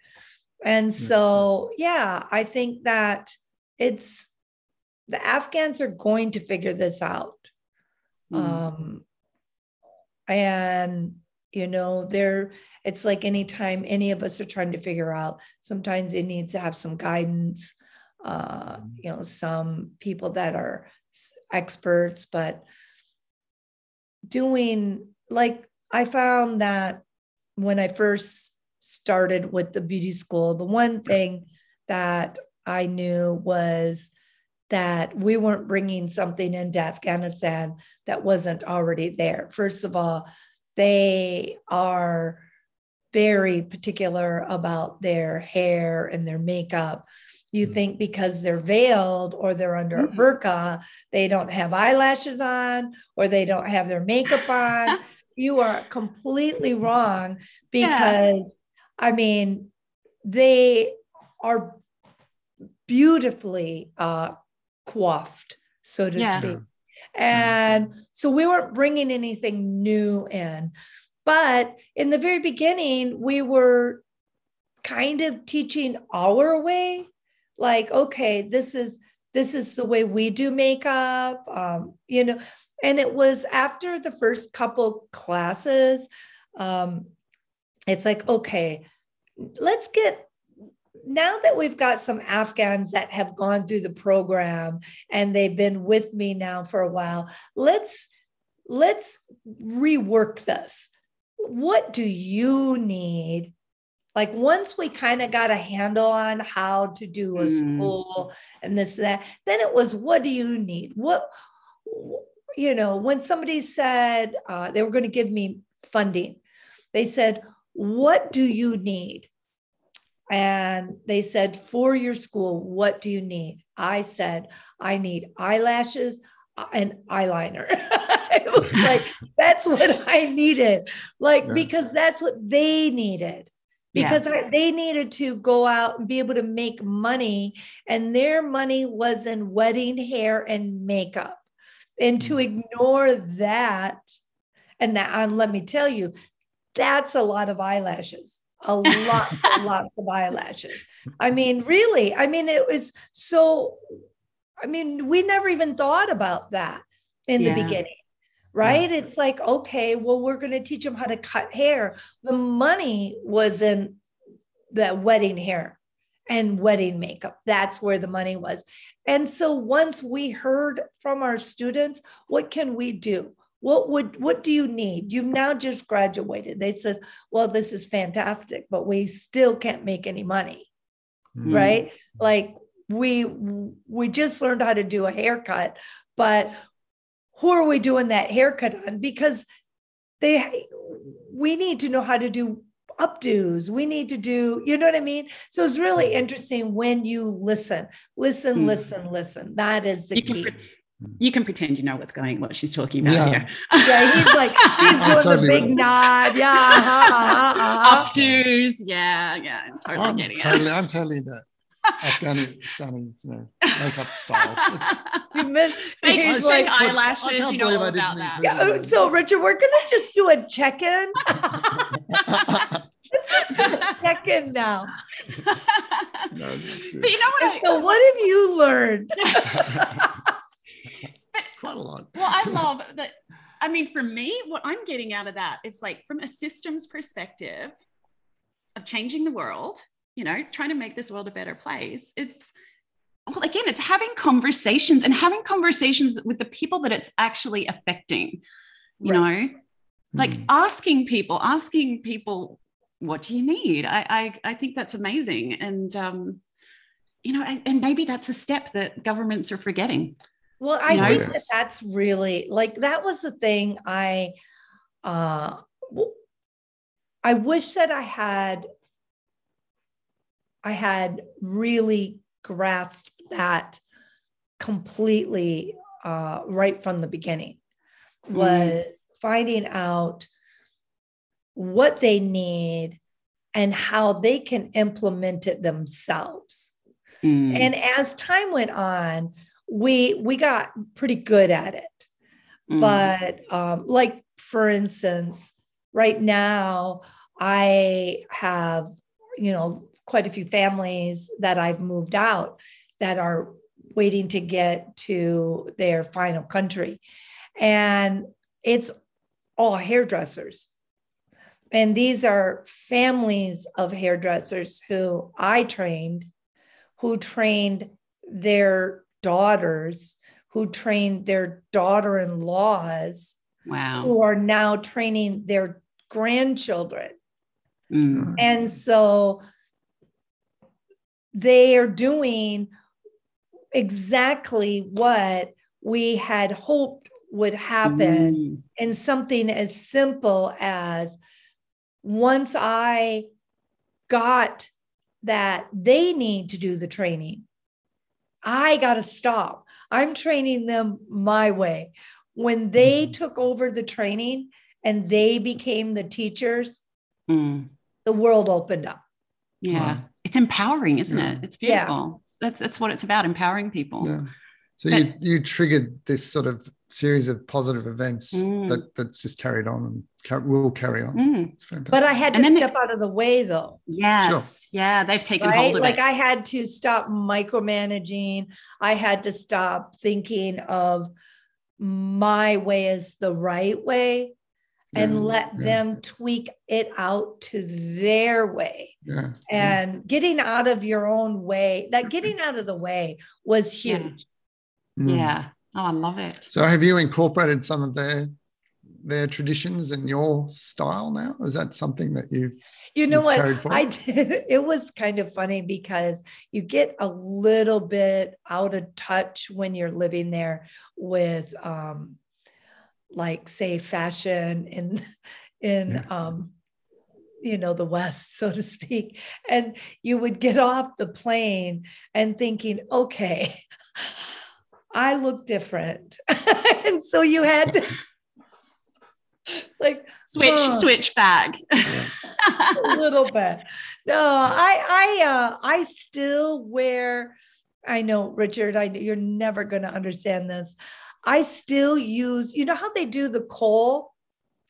And so, yeah, I think that it's the Afghans are going to figure this out. Mm. Um, and you know, there it's like anytime any of us are trying to figure out, sometimes it needs to have some guidance. Uh, mm. you know, some people that are experts, but doing like I found that when I first started with the beauty school, the one thing that I knew was that we weren't bringing something into Afghanistan that wasn't already there. First of all, they are very particular about their hair and their makeup. You mm. think because they're veiled or they're under a mm-hmm. burqa, they don't have eyelashes on or they don't have their makeup on. you are completely wrong because, yeah. I mean, they are beautifully uh, coiffed, so to yeah. speak. And so we weren't bringing anything new in. But in the very beginning, we were kind of teaching our way like okay this is this is the way we do makeup um, you know and it was after the first couple classes um, it's like okay let's get now that we've got some Afghans that have gone through the program and they've been with me now for a while, let's let's rework this. What do you need? Like once we kind of got a handle on how to do a mm. school and this that, then it was what do you need? What you know when somebody said uh, they were going to give me funding, they said, "What do you need?" And they said, For your school, what do you need? I said, I need eyelashes and eyeliner. it was like, that's what I needed. Like, yeah. because that's what they needed. Because yeah. I, they needed to go out and be able to make money, and their money was in wedding hair and makeup. And to mm-hmm. ignore that, and that, and let me tell you, that's a lot of eyelashes a lot, lots of eyelashes. I mean, really, I mean, it was so, I mean, we never even thought about that in yeah. the beginning, right? Yeah. It's like, okay, well, we're going to teach them how to cut hair. The money was in the wedding hair and wedding makeup. That's where the money was. And so once we heard from our students, what can we do? What would what do you need? You've now just graduated. They said well this is fantastic but we still can't make any money. Mm. right? Like we we just learned how to do a haircut but who are we doing that haircut on? Because they we need to know how to do updos. We need to do you know what i mean? So it's really interesting when you listen. Listen mm. listen listen. That is the you key you can pretend you know what's going what she's talking about yeah. here. yeah, he's like he's doing totally the big right. nod. Yeah. Uh, uh, uh, Updos. Yeah, yeah. I'm totally I'm getting totally, it. I'm totally that. Afghani, Afghani you know, makeup styles. It's, You missed- he's like- I eyelashes, can't you know believe all I about didn't that. Yeah, uh, so Richard, we're gonna just do a check-in. Let's just do a check-in now. no, but you know what? I, So what have you learned? Quite a lot. well, I love that. I mean, for me, what I'm getting out of that is like from a systems perspective of changing the world, you know, trying to make this world a better place. It's well, again, it's having conversations and having conversations with the people that it's actually affecting, you Right. know, like Mm. asking people, asking people, what do you need? I, I, I think that's amazing. And, um, you know, and, and maybe that's a step that governments are forgetting. Well, I You think that that's really like that was the thing I uh w- I wish that I had I had really grasped that completely uh right from the beginning was finding out what they need and how they can implement it themselves. Mm. And as time went on, we we got pretty good at it. Mm. But um, like for instance, right now I have you know quite a few families that I've moved out that are waiting to get to their final country, and it's all hairdressers. And these are families of hairdressers who I trained, who trained their daughters, who trained their daughter in laws, wow. who are now training their grandchildren. Mm. And so they are doing exactly what we had hoped would happen Mm. in something as simple as once I got that they need to do the training, I got to stop. I'm training them my way. When they Mhm. took over the training and they became the teachers, Mm. the world opened up. Yeah. Wow. It's empowering, isn't Yeah. it? It's Yeah. beautiful. That's that's what it's about, empowering people. Yeah. So But- you you triggered this sort of series of positive events Mm. that that's just carried on and car- will carry on. Mm. It's fantastic. But I had to And then step out of the way though. Yes. Yeah. They've taken right? hold of Like it. Like I had to stop micromanaging. I had to stop thinking of my way as the right way and Yeah, let yeah, them tweak it out to their way. yeah, yeah. And getting out of your own way, that getting out of the way was Yeah. huge. Mm. Yeah. Oh, I love it. So have you incorporated some of their their traditions and your style now? Is that something that you've You know You've what? I did. It was kind of funny because you get a little bit out of touch when you're living there with, um, like, say, fashion in in Yeah. um, you know the West, so to speak, and you would get off the plane and thinking, okay. I look different. and so you had to like Switch, huh switch bag. a little bit. No, I I uh I still wear I know Richard, I you're never going to understand this. I still use, you know how they do the kohl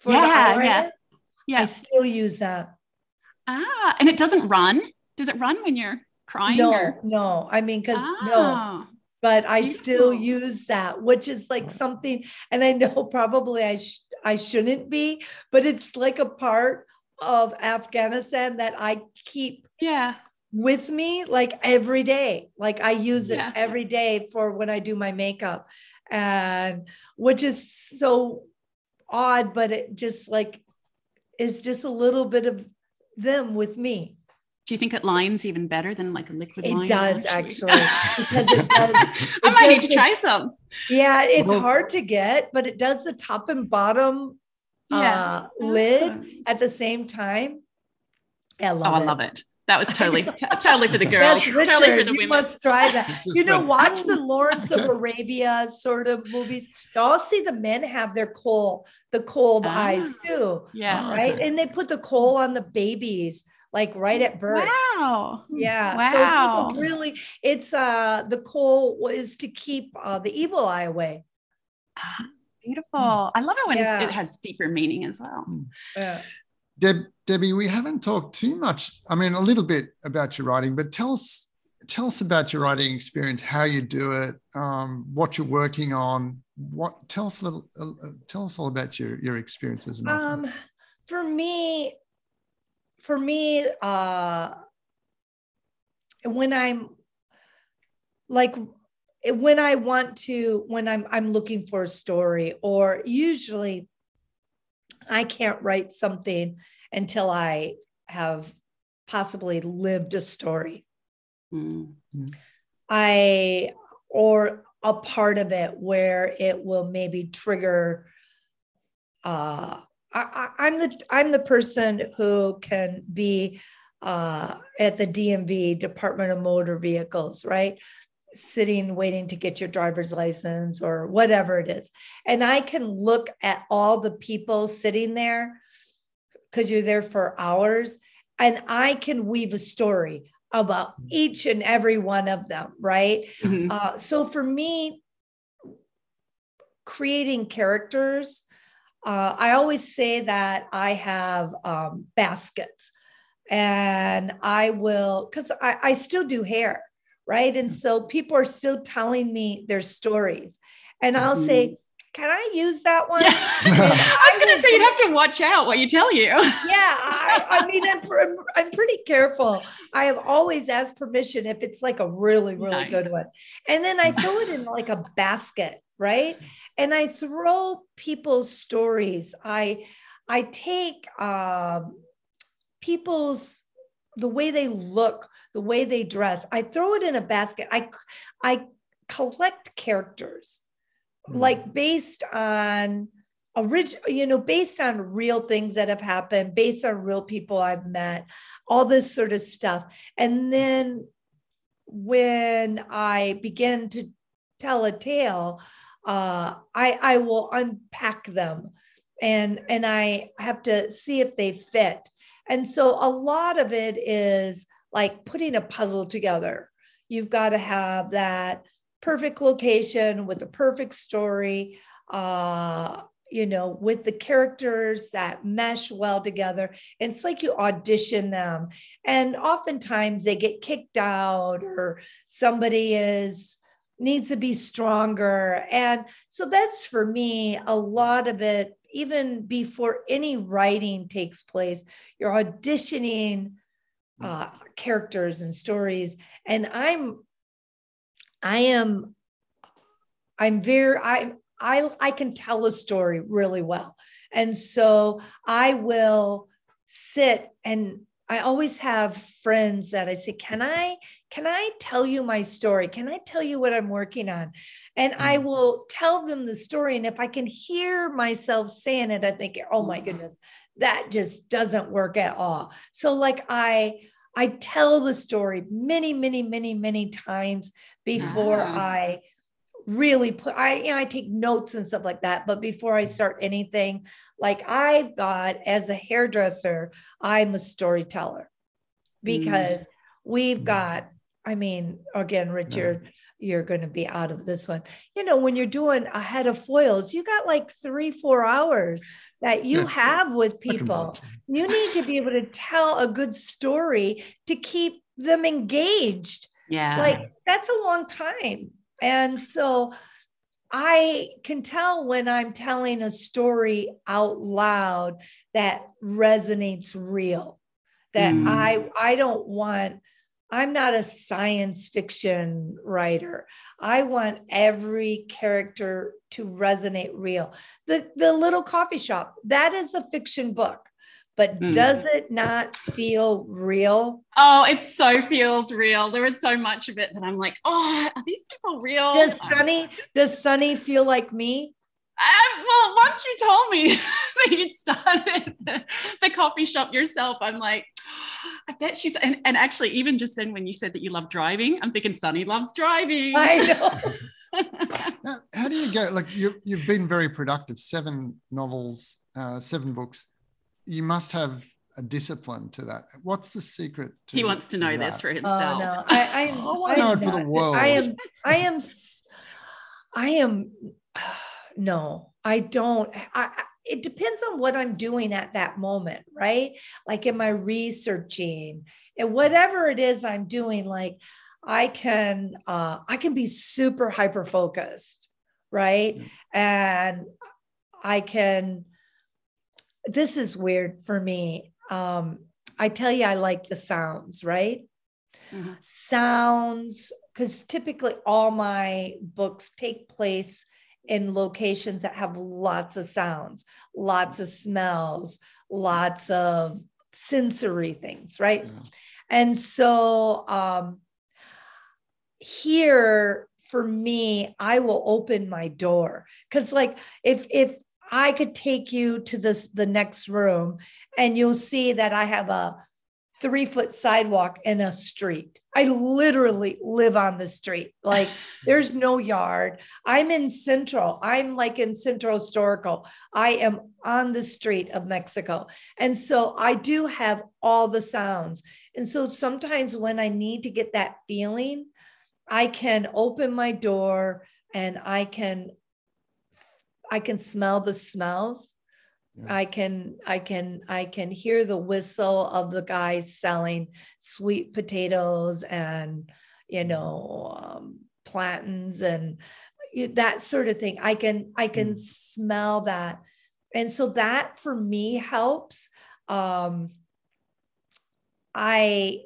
for the Yeah, yeah. I still use that. Ah, and it doesn't run. Does it run when you're crying? No, or? no. I mean, because no, Ah, but I still use that, which is like something, and I know probably I sh- I shouldn't be, but it's like a part of Afghanistan that I keep yeah. with me like every day. Like I use it Yeah. every day for when I do my makeup, and which is so odd, but it just like is just a little bit of them with me. Do you think it lines even better than like a liquid It liner, does actually, because it does. I might need to the- try some. Yeah, it's Well- hard to get, but it does the top and bottom Yeah. uh, lid Oh. at the same time. I Oh, love I love it. That was totally, t- totally for the girls, Yes, totally for Richard, the you must try that. You know, watch the "Oh, Lawrence of okay." Arabia sort of movies. You all see the men have their kohl, the cold Ah. eyes too, Yeah. Ah. right? Okay. And they put the kohl on the babies like right at birth. Wow. Yeah. Wow. So really, it's uh the goal was to keep uh, the evil eye away. Beautiful. I love it when Yeah. it has deeper meaning as well. Yeah. Deb, Debbie, we haven't talked too much. I mean, a little bit about your writing, but tell us tell us about your writing experience, how you do it, um, what you're working on. What tell us a little, uh, uh, tell us all about your your experience as an author. Um, for me, for me, uh, when I'm like when I want to, when I'm I'm looking for a story, or usually I can't write something until I have possibly lived a story. Mm. I or a part of it where it will maybe trigger uh I, am the I'm the person who can be uh, at the DMV Department of Motor Vehicles, right? Sitting waiting to get your driver's license or whatever it is, and I can look at all the people sitting there because you're there for hours, and I can weave a story about each and every one of them, right? Mhm. Uh, so for me, creating characters, uh, I always say that I have um, baskets and I will, because I, I still do hair, right? And so people are still telling me their stories. And I'll say, can I use that one? Yeah. I was going to say you'd have to watch out what you tell you. yeah I, I mean I'm, I'm pretty careful i have always asked permission if it's like a really really Nice. good one and then i throw it in like a basket right and i throw people's stories i i take um people's the way they look the way they dress i throw it in a basket i i collect characters like based on original you know based on real things that have happened based on real people i've met all this sort of stuff. And then when i begin to tell a tale uh, i i will unpack them and and i have to see if they fit. And so a lot of it is like putting a puzzle together. You've got to have that perfect location with the perfect story uh you know with the characters that mesh well together. And it's like you audition them and oftentimes they get kicked out or somebody is needs to be stronger. And so that's for me a lot of it even before any writing takes place you're auditioning uh, characters and stories. And i'm I am I'm very I I I can tell a story really well. And so I will sit and I always have friends that I say, "Can I can I tell you my story? Can I tell you what I'm working on?" And I mm. will tell them the story and if I can hear myself saying it I think, "Oh my mm. goodness, that just doesn't work at all." So like I I tell the story many, many, many, many times before. I really put I know I take notes and stuff like that. But before I start anything, like I've got as a hairdresser, I'm a storyteller because we've Mm. got, I mean, again, Richard, you're going to be out of this one. You know, when you're doing a head of foils, you got like three, four hours that you Yeah. have with people you need to be able to tell a good story to keep them engaged Yeah. like that's a long time and so i can tell when i'm telling a story out loud that resonates real that Mm. i i don't want i'm not a science fiction writer i want every character to resonate real the the little coffee shop that is a fiction book but Mm. does it not feel real oh, it so feels real. There is so much of it that I'm like, oh, are these people real? does sunny does sunny feel like me Uh, well, once you told me that you'd started the, the coffee shop yourself, I'm like, I bet she's, and, and actually, even just then when you said that you love driving, I'm thinking Sunny loves driving. i know How, how do you go? Like you, you've been very productive. Seven novels, uh, seven books. You must have a discipline to that. What's the secret? To he wants to know that? this for Oh himself. no, I, I, I want to know it for the world. I am, I am, s- I am. No, I don't. I, it depends on what I'm doing at that moment, right? Like, am I researching and whatever it is I'm doing? Like, I can, uh, I can be super hyper focused, right? And I can. This is weird for me. Um, I tell you, I like the sounds, right? Mhm. sounds because typically all my books take place in locations that have lots of sounds lots of smells lots of sensory things right Yeah. and so um here for me i will open my door because like if if i could take you to this the next room and you'll see that i have a three foot sidewalk and a street. I literally live on the street. Like there's no yard. I'm in Central. I'm like in Central Historical. I am on the street of Mexico. And so I do have all the sounds. And so sometimes when I need to get that feeling, I can open my door and I can I can smell the smells. Yeah. I can I can I can hear the whistle of the guys selling sweet potatoes and you know um, plantains and that sort of thing. I can I can smell that, and so that for me helps. Um, I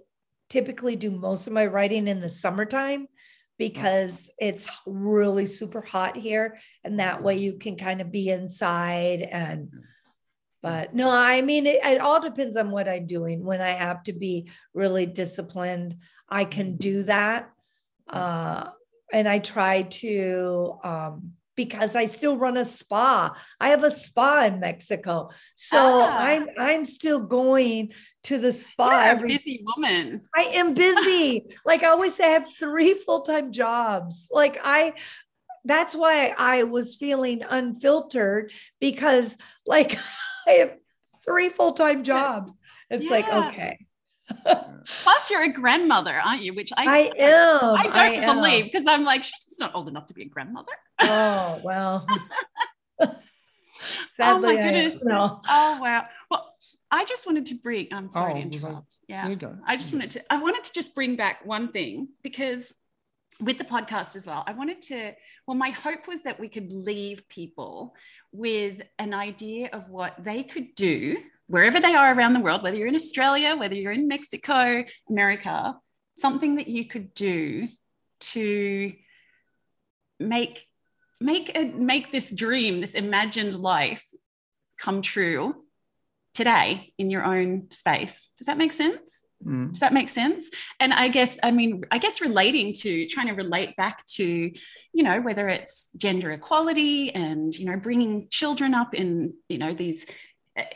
typically do most of my writing in the summertime because it's really super hot here and that way you can kind of be inside and but no i mean it, it all depends on what i'm doing when i have to be really disciplined i can do that uh, and i try to um, because i still run a spa i have a spa in mexico so Ah. i'm i'm still going to the spa You're a every busy woman. I am busy. like I always say, I have three full-time jobs. Like I that's why I was feeling unfiltered because like I have three full-time jobs. It's like, okay. Plus, you're a grandmother, aren't you? Which I I am. I don't am. believe because I'm like she's not old enough to be a grandmother. Oh, well. oh my I goodness. No. Oh wow. Well, I just wanted to bring. I'm sorry Oh, to was I- interrupt. Yeah. There you go. I just Yeah. wanted to, I wanted to just bring back one thing because with the podcast as well, I wanted to, well, my hope was that we could leave people with an idea of what they could do wherever they are around the world, whether you're in Australia, whether you're in Mexico, America, something that you could do to make make a, make this dream this imagined life come true today in your own space. Does that make sense Mm. does that make sense and i guess i mean i guess relating to trying to relate back to you know whether it's gender equality and you know bringing children up in you know these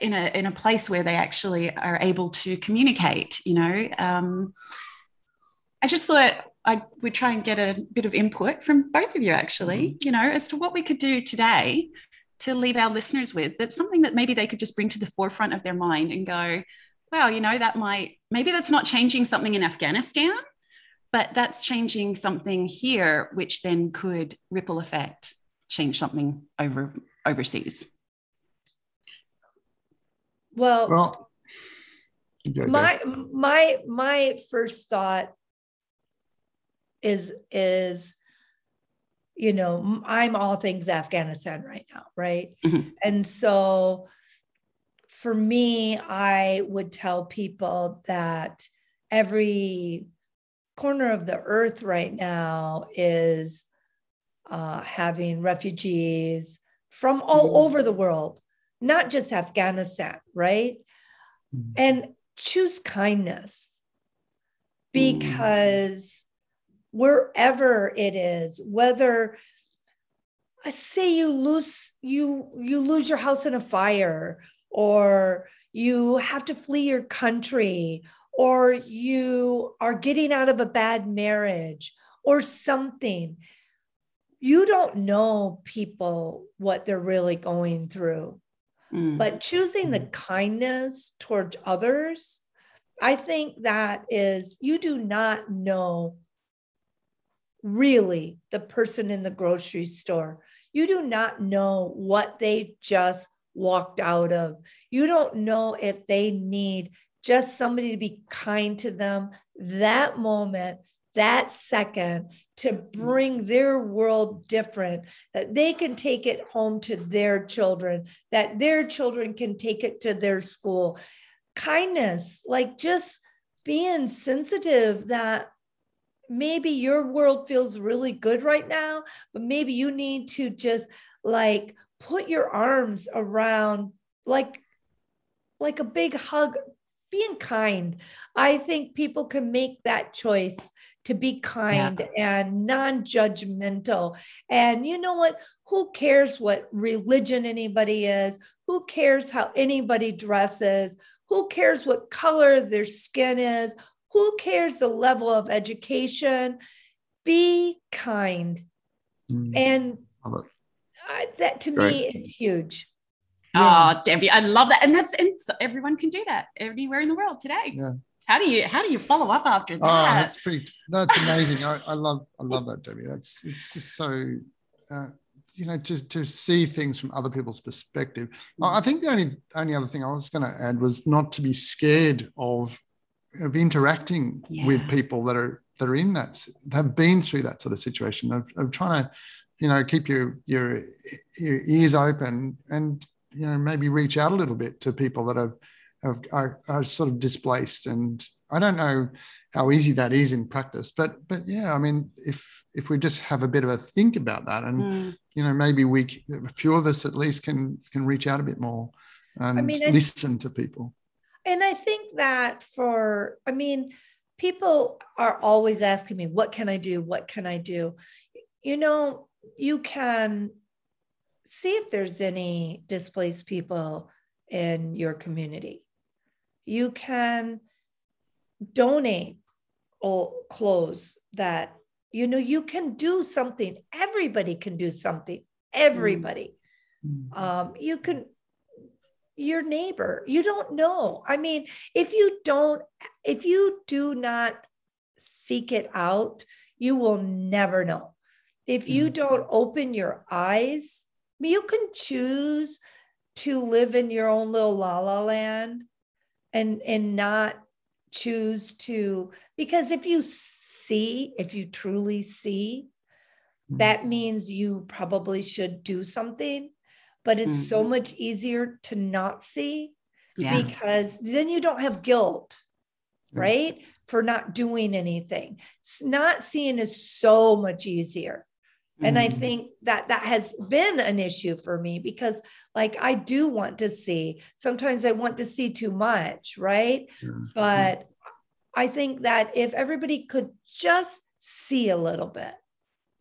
in a in a place where they actually are able to communicate you know um, i just thought i would try and get a bit of input from both of you actually you know as to what we could do today to leave our listeners with that's something that maybe they could just bring to the forefront of their mind and go wow, you know, that might, maybe that's not changing something in Afghanistan, but that's changing something here, which then could ripple effect, change something over overseas. Well, Well, you go, Dave. my my my first thought is is you know i'm all things afghanistan right now right Mhm. and so for me i would tell people that every corner of the earth right now is uh, having refugees from all Mhm. over the world not just afghanistan right Mhm. and choose kindness Mm. because wherever it is whether I say you lose you you lose your house in a fire or you have to flee your country or you are getting out of a bad marriage or something you don't know people what they're really going through Mm. But choosing the mm. kindness towards others, I think that is, you do not know really the person in the grocery store. You do not know what they just walked out of. You don't know if they need just somebody to be kind to them that moment, that second, to bring their world different, that they can take it home to their children, that their children can take it to their school. Kindness, like just being sensitive that maybe your world feels really good right now, but maybe you need to just like put your arms around like like a big hug being kind. I think people can make that choice to be kind yeah. and non-judgmental. And you know what? Who cares what religion anybody is? Who cares how anybody dresses? Who cares what color their skin is? Who cares the level of education? Be kind. Mm. and that to me is huge. Oh, Debbie, I love that, and that's and everyone can do that anywhere in the world today. Yeah. How do you how do you follow up after oh, that? Oh, that's pretty. That's amazing. I, I love I love that, Debbie. That's it's just so. Uh, you know, to, to see things from other people's perspective. I think the only only other thing I was going to add was not to be scared of of interacting yeah. with people that are that are in that have been through that sort of situation of, of trying to you know keep your your your ears open and you know maybe reach out a little bit to people that have have are, are sort of displaced. And i don't know how easy that is in practice but but yeah i mean if if we just have a bit of a think about that and mm. you know maybe we a few of us at least can can reach out a bit more and I mean, listen to people. And i think that for i mean people are always asking me what can i do? What can i do? You know you can see if there's any displaced people in your community. You can donate old clothes that you know you can do something. Everybody can do something. Everybody. Mm-hmm. um, you can your neighbor you don't know. I mean if you don't if you do not seek it out you will never know if you mm. don't open your eyes, you can choose to live in your own little la la land and and not choose to because if you see if you truly see mm-hmm. that means you probably should do something but it's mm-hmm. so much easier to not see yeah. because then you don't have guilt right for not doing anything not seeing is so much easier and I mm-hmm. think that that has been an issue for me because, like, I do want to see, sometimes I want to see too much, right? Mm-hmm. But I think that if everybody could just see a little bit.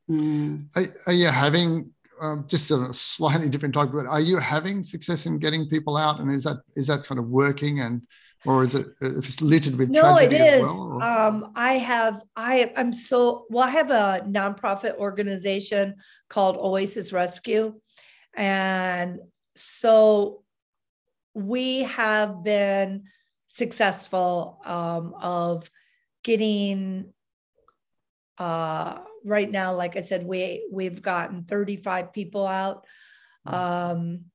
Mm. Are, are, you having um, just a slightly different topic, but are you having success in getting people out? And is that is that kind of working? And or is it if it's littered with no it is. well, um, i have i i'm so well i have a nonprofit organization called oasis rescue. And so we have been successful um, of getting uh, right now like i said we we've gotten 35 people out. Um,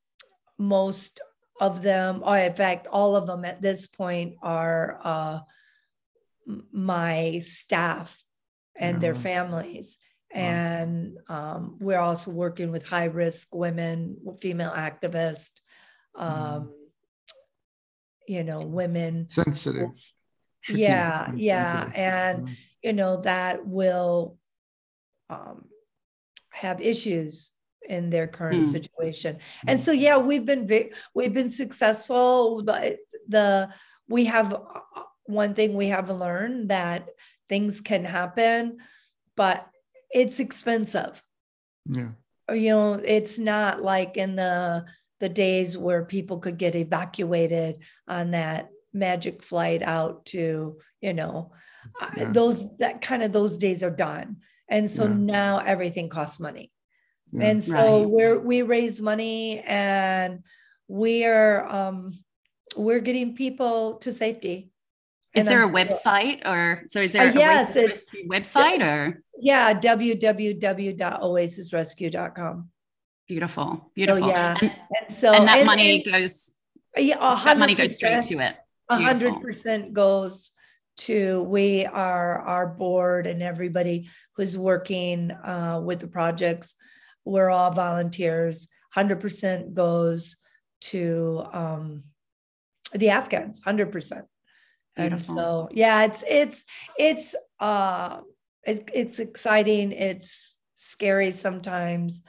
most of them, or in fact, all of them at this point are uh, my staff and their families. And um, we're also working with high risk women, female activists, um, mm. you know, women. Sensitive. Yeah, and yeah. Sensitive. And, you know, that will um, have issues in their current mm. situation. And hmm. so yeah, we've been we've been successful. But the we have uh, one thing we have learned that things can happen, but it's expensive. Yeah. You know, it's not like in the the days where people could get evacuated on that magic flight out to, you know, uh, yeah. those that kind of those days are done. And so yeah. now everything costs money. Yeah. And so right. we're we raise money and we're um, we're getting people to safety. Is there a I'm- website or so is there Uh, a yes, Oasis it's- Rescue website or Yeah, www.oasisrescue.com. beautiful, beautiful. Oh, yeah. And, And so and that and- money and- goes yeah, that money goes 100%. straight to it. A hundred percent goes to we are our board and everybody who's working uh, with the projects. We're all volunteers. Hundred percent goes to um, the Afghans. Hundred percent. And so yeah, it's it's it's uh, it, it's exciting. It's scary sometimes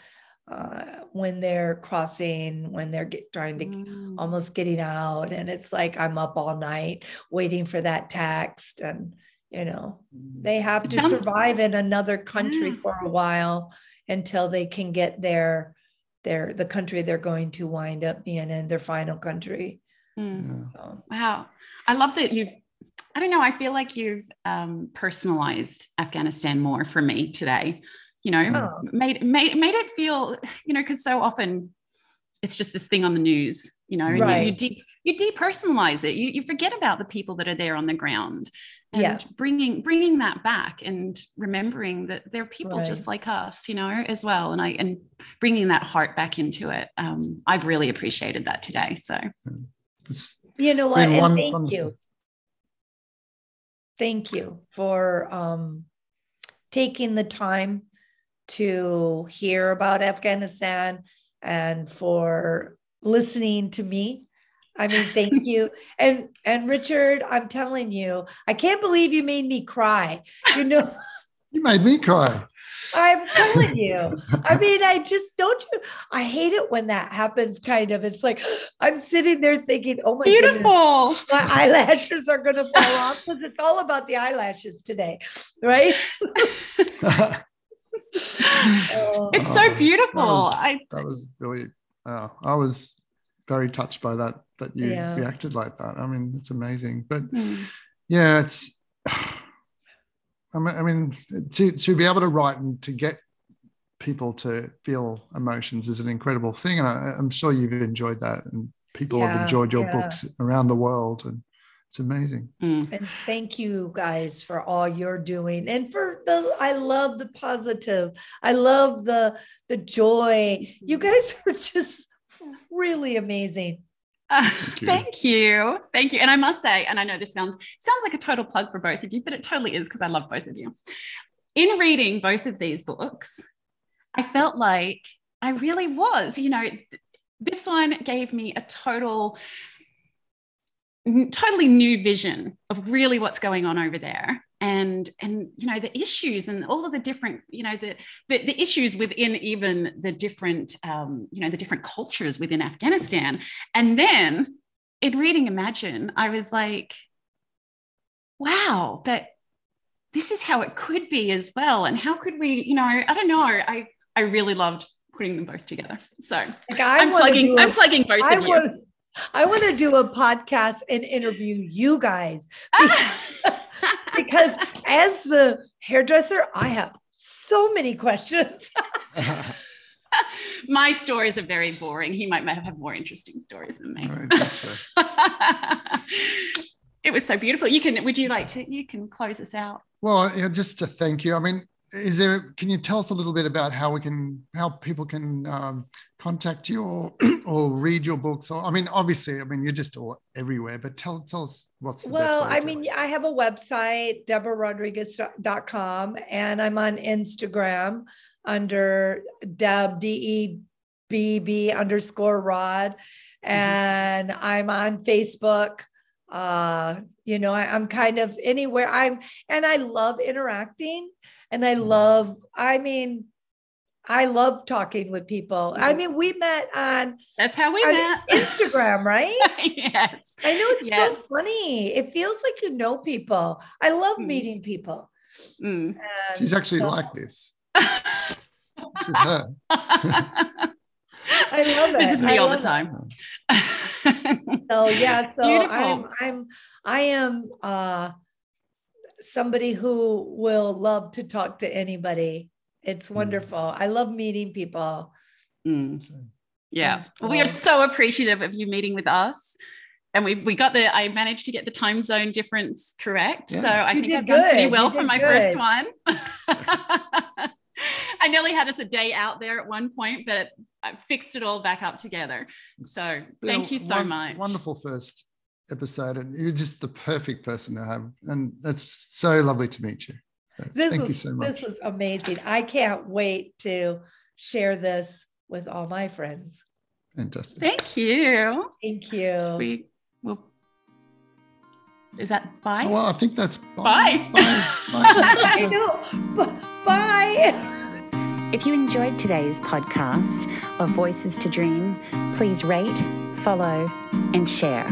uh, when they're crossing, when they're get, trying to Mm. almost getting out and it's like i'm up all night waiting for that text and you know they have It to sounds- survive in another country Yeah. for a while until they can get their their the country they're going to wind up being in their final country Mm. So Wow. I love that you've, I don't know, I feel like you've um, personalized Afghanistan more for me today. You know, Oh. made, made, made it feel, you know, because so often it's just this thing on the news, you know, and you, you, Right. de- you depersonalize it. You, you forget about the people that are there on the ground. And Yeah. bringing bringing that back and remembering that there are people Right. just like us, you know, as well. And I and bringing that heart back into it. Um, I've really appreciated that today. So you know what and one- thank wonderful. you thank you for um, taking the time to hear about afghanistan and for listening to me i mean thank you and and richard i'm telling you i can't believe you made me cry you know you made me cry. i'm telling you i mean i just don't you i hate it when that happens kind of it's like i'm sitting there thinking oh my goodness beautiful. my eyelashes are going to fall off because it's all about the eyelashes today, right? Oh, It's Oh, so that beautiful. was- I that was really uh, i was very touched by that that you Yeah. reacted like that i mean it's amazing but Mm. yeah it's I mean, I mean to, to be able to write and to get people to feel emotions is an incredible thing and I, i'm sure you've enjoyed that and people have enjoyed your yeah. books around the world and it's amazing Mm. and thank you guys for all you're doing and for the I love the positive. I love the the joy. You guys are just really amazing. Uh, you. thank you. Thank you. And I must say, and I know this sounds sounds like a total plug for both of you, but it totally is because I love both of you. In reading both of these books, I felt like I really was, you know, th- this one gave me a total n- totally new vision of really what's going on over there and and you know the issues and all of the different you know the the, the issues within even the different um, you know the different cultures within afghanistan. And then in reading imagine i was like wow that this is how it could be as well. And how could we you know i don't know. I i really loved putting them both together. So Like I i'm plugging i'm plugging both I of you. I want to do a podcast and interview you guys because as the hairdresser, I have so many questions. My stories are very boring. He might have more interesting stories than me. I think so. it was so beautiful. You can. Would you like to? You can close us out. Well, you know, just to thank you. I mean, is there? Can you tell us a little bit about how we can, how people can um, contact you or or read your books? Or I mean, obviously, I mean, you're just all everywhere. But tell tell us what's the well, best way I mean, I have a website, deborahrodriguez.com, and I'm on Instagram under Deb, D E B B underscore Rod. And I'm on Facebook. Uh, you know, I, I'm kind of anywhere. I'm, and I love interacting and I Mhm. love, I mean, I love talking with people. I mean, we met on That's how we met. Instagram, right? yes. I know it's Yes. so funny. It feels like you know people. I love Mm. meeting people. Mm. She's actually so- like this. This is her. I love it. This is me I all the time. So yeah, so Beautiful. I'm I'm I am uh somebody who will love to talk to anybody. It's wonderful. I love meeting people. Mm. Yeah. Well, we are so appreciative of you meeting with us. And we we got the I managed to get the time zone difference correct. Yeah. So I you think I've done pretty well for my good. first one. I nearly had us a day out there at one point, but I fixed it all back up together. So thank you so one, much. Wonderful first episode. And you're just the perfect person to have. And it's so lovely to meet you. So this thank was, you so much. This was amazing. I can't wait to share this with all my friends. Fantastic. Thank you. Thank you. We will. Is that bye? Oh, well, I think that's bye. Bye. Bye. bye. bye. If you enjoyed today's podcast of Voices Two Dream, please rate, follow, and share.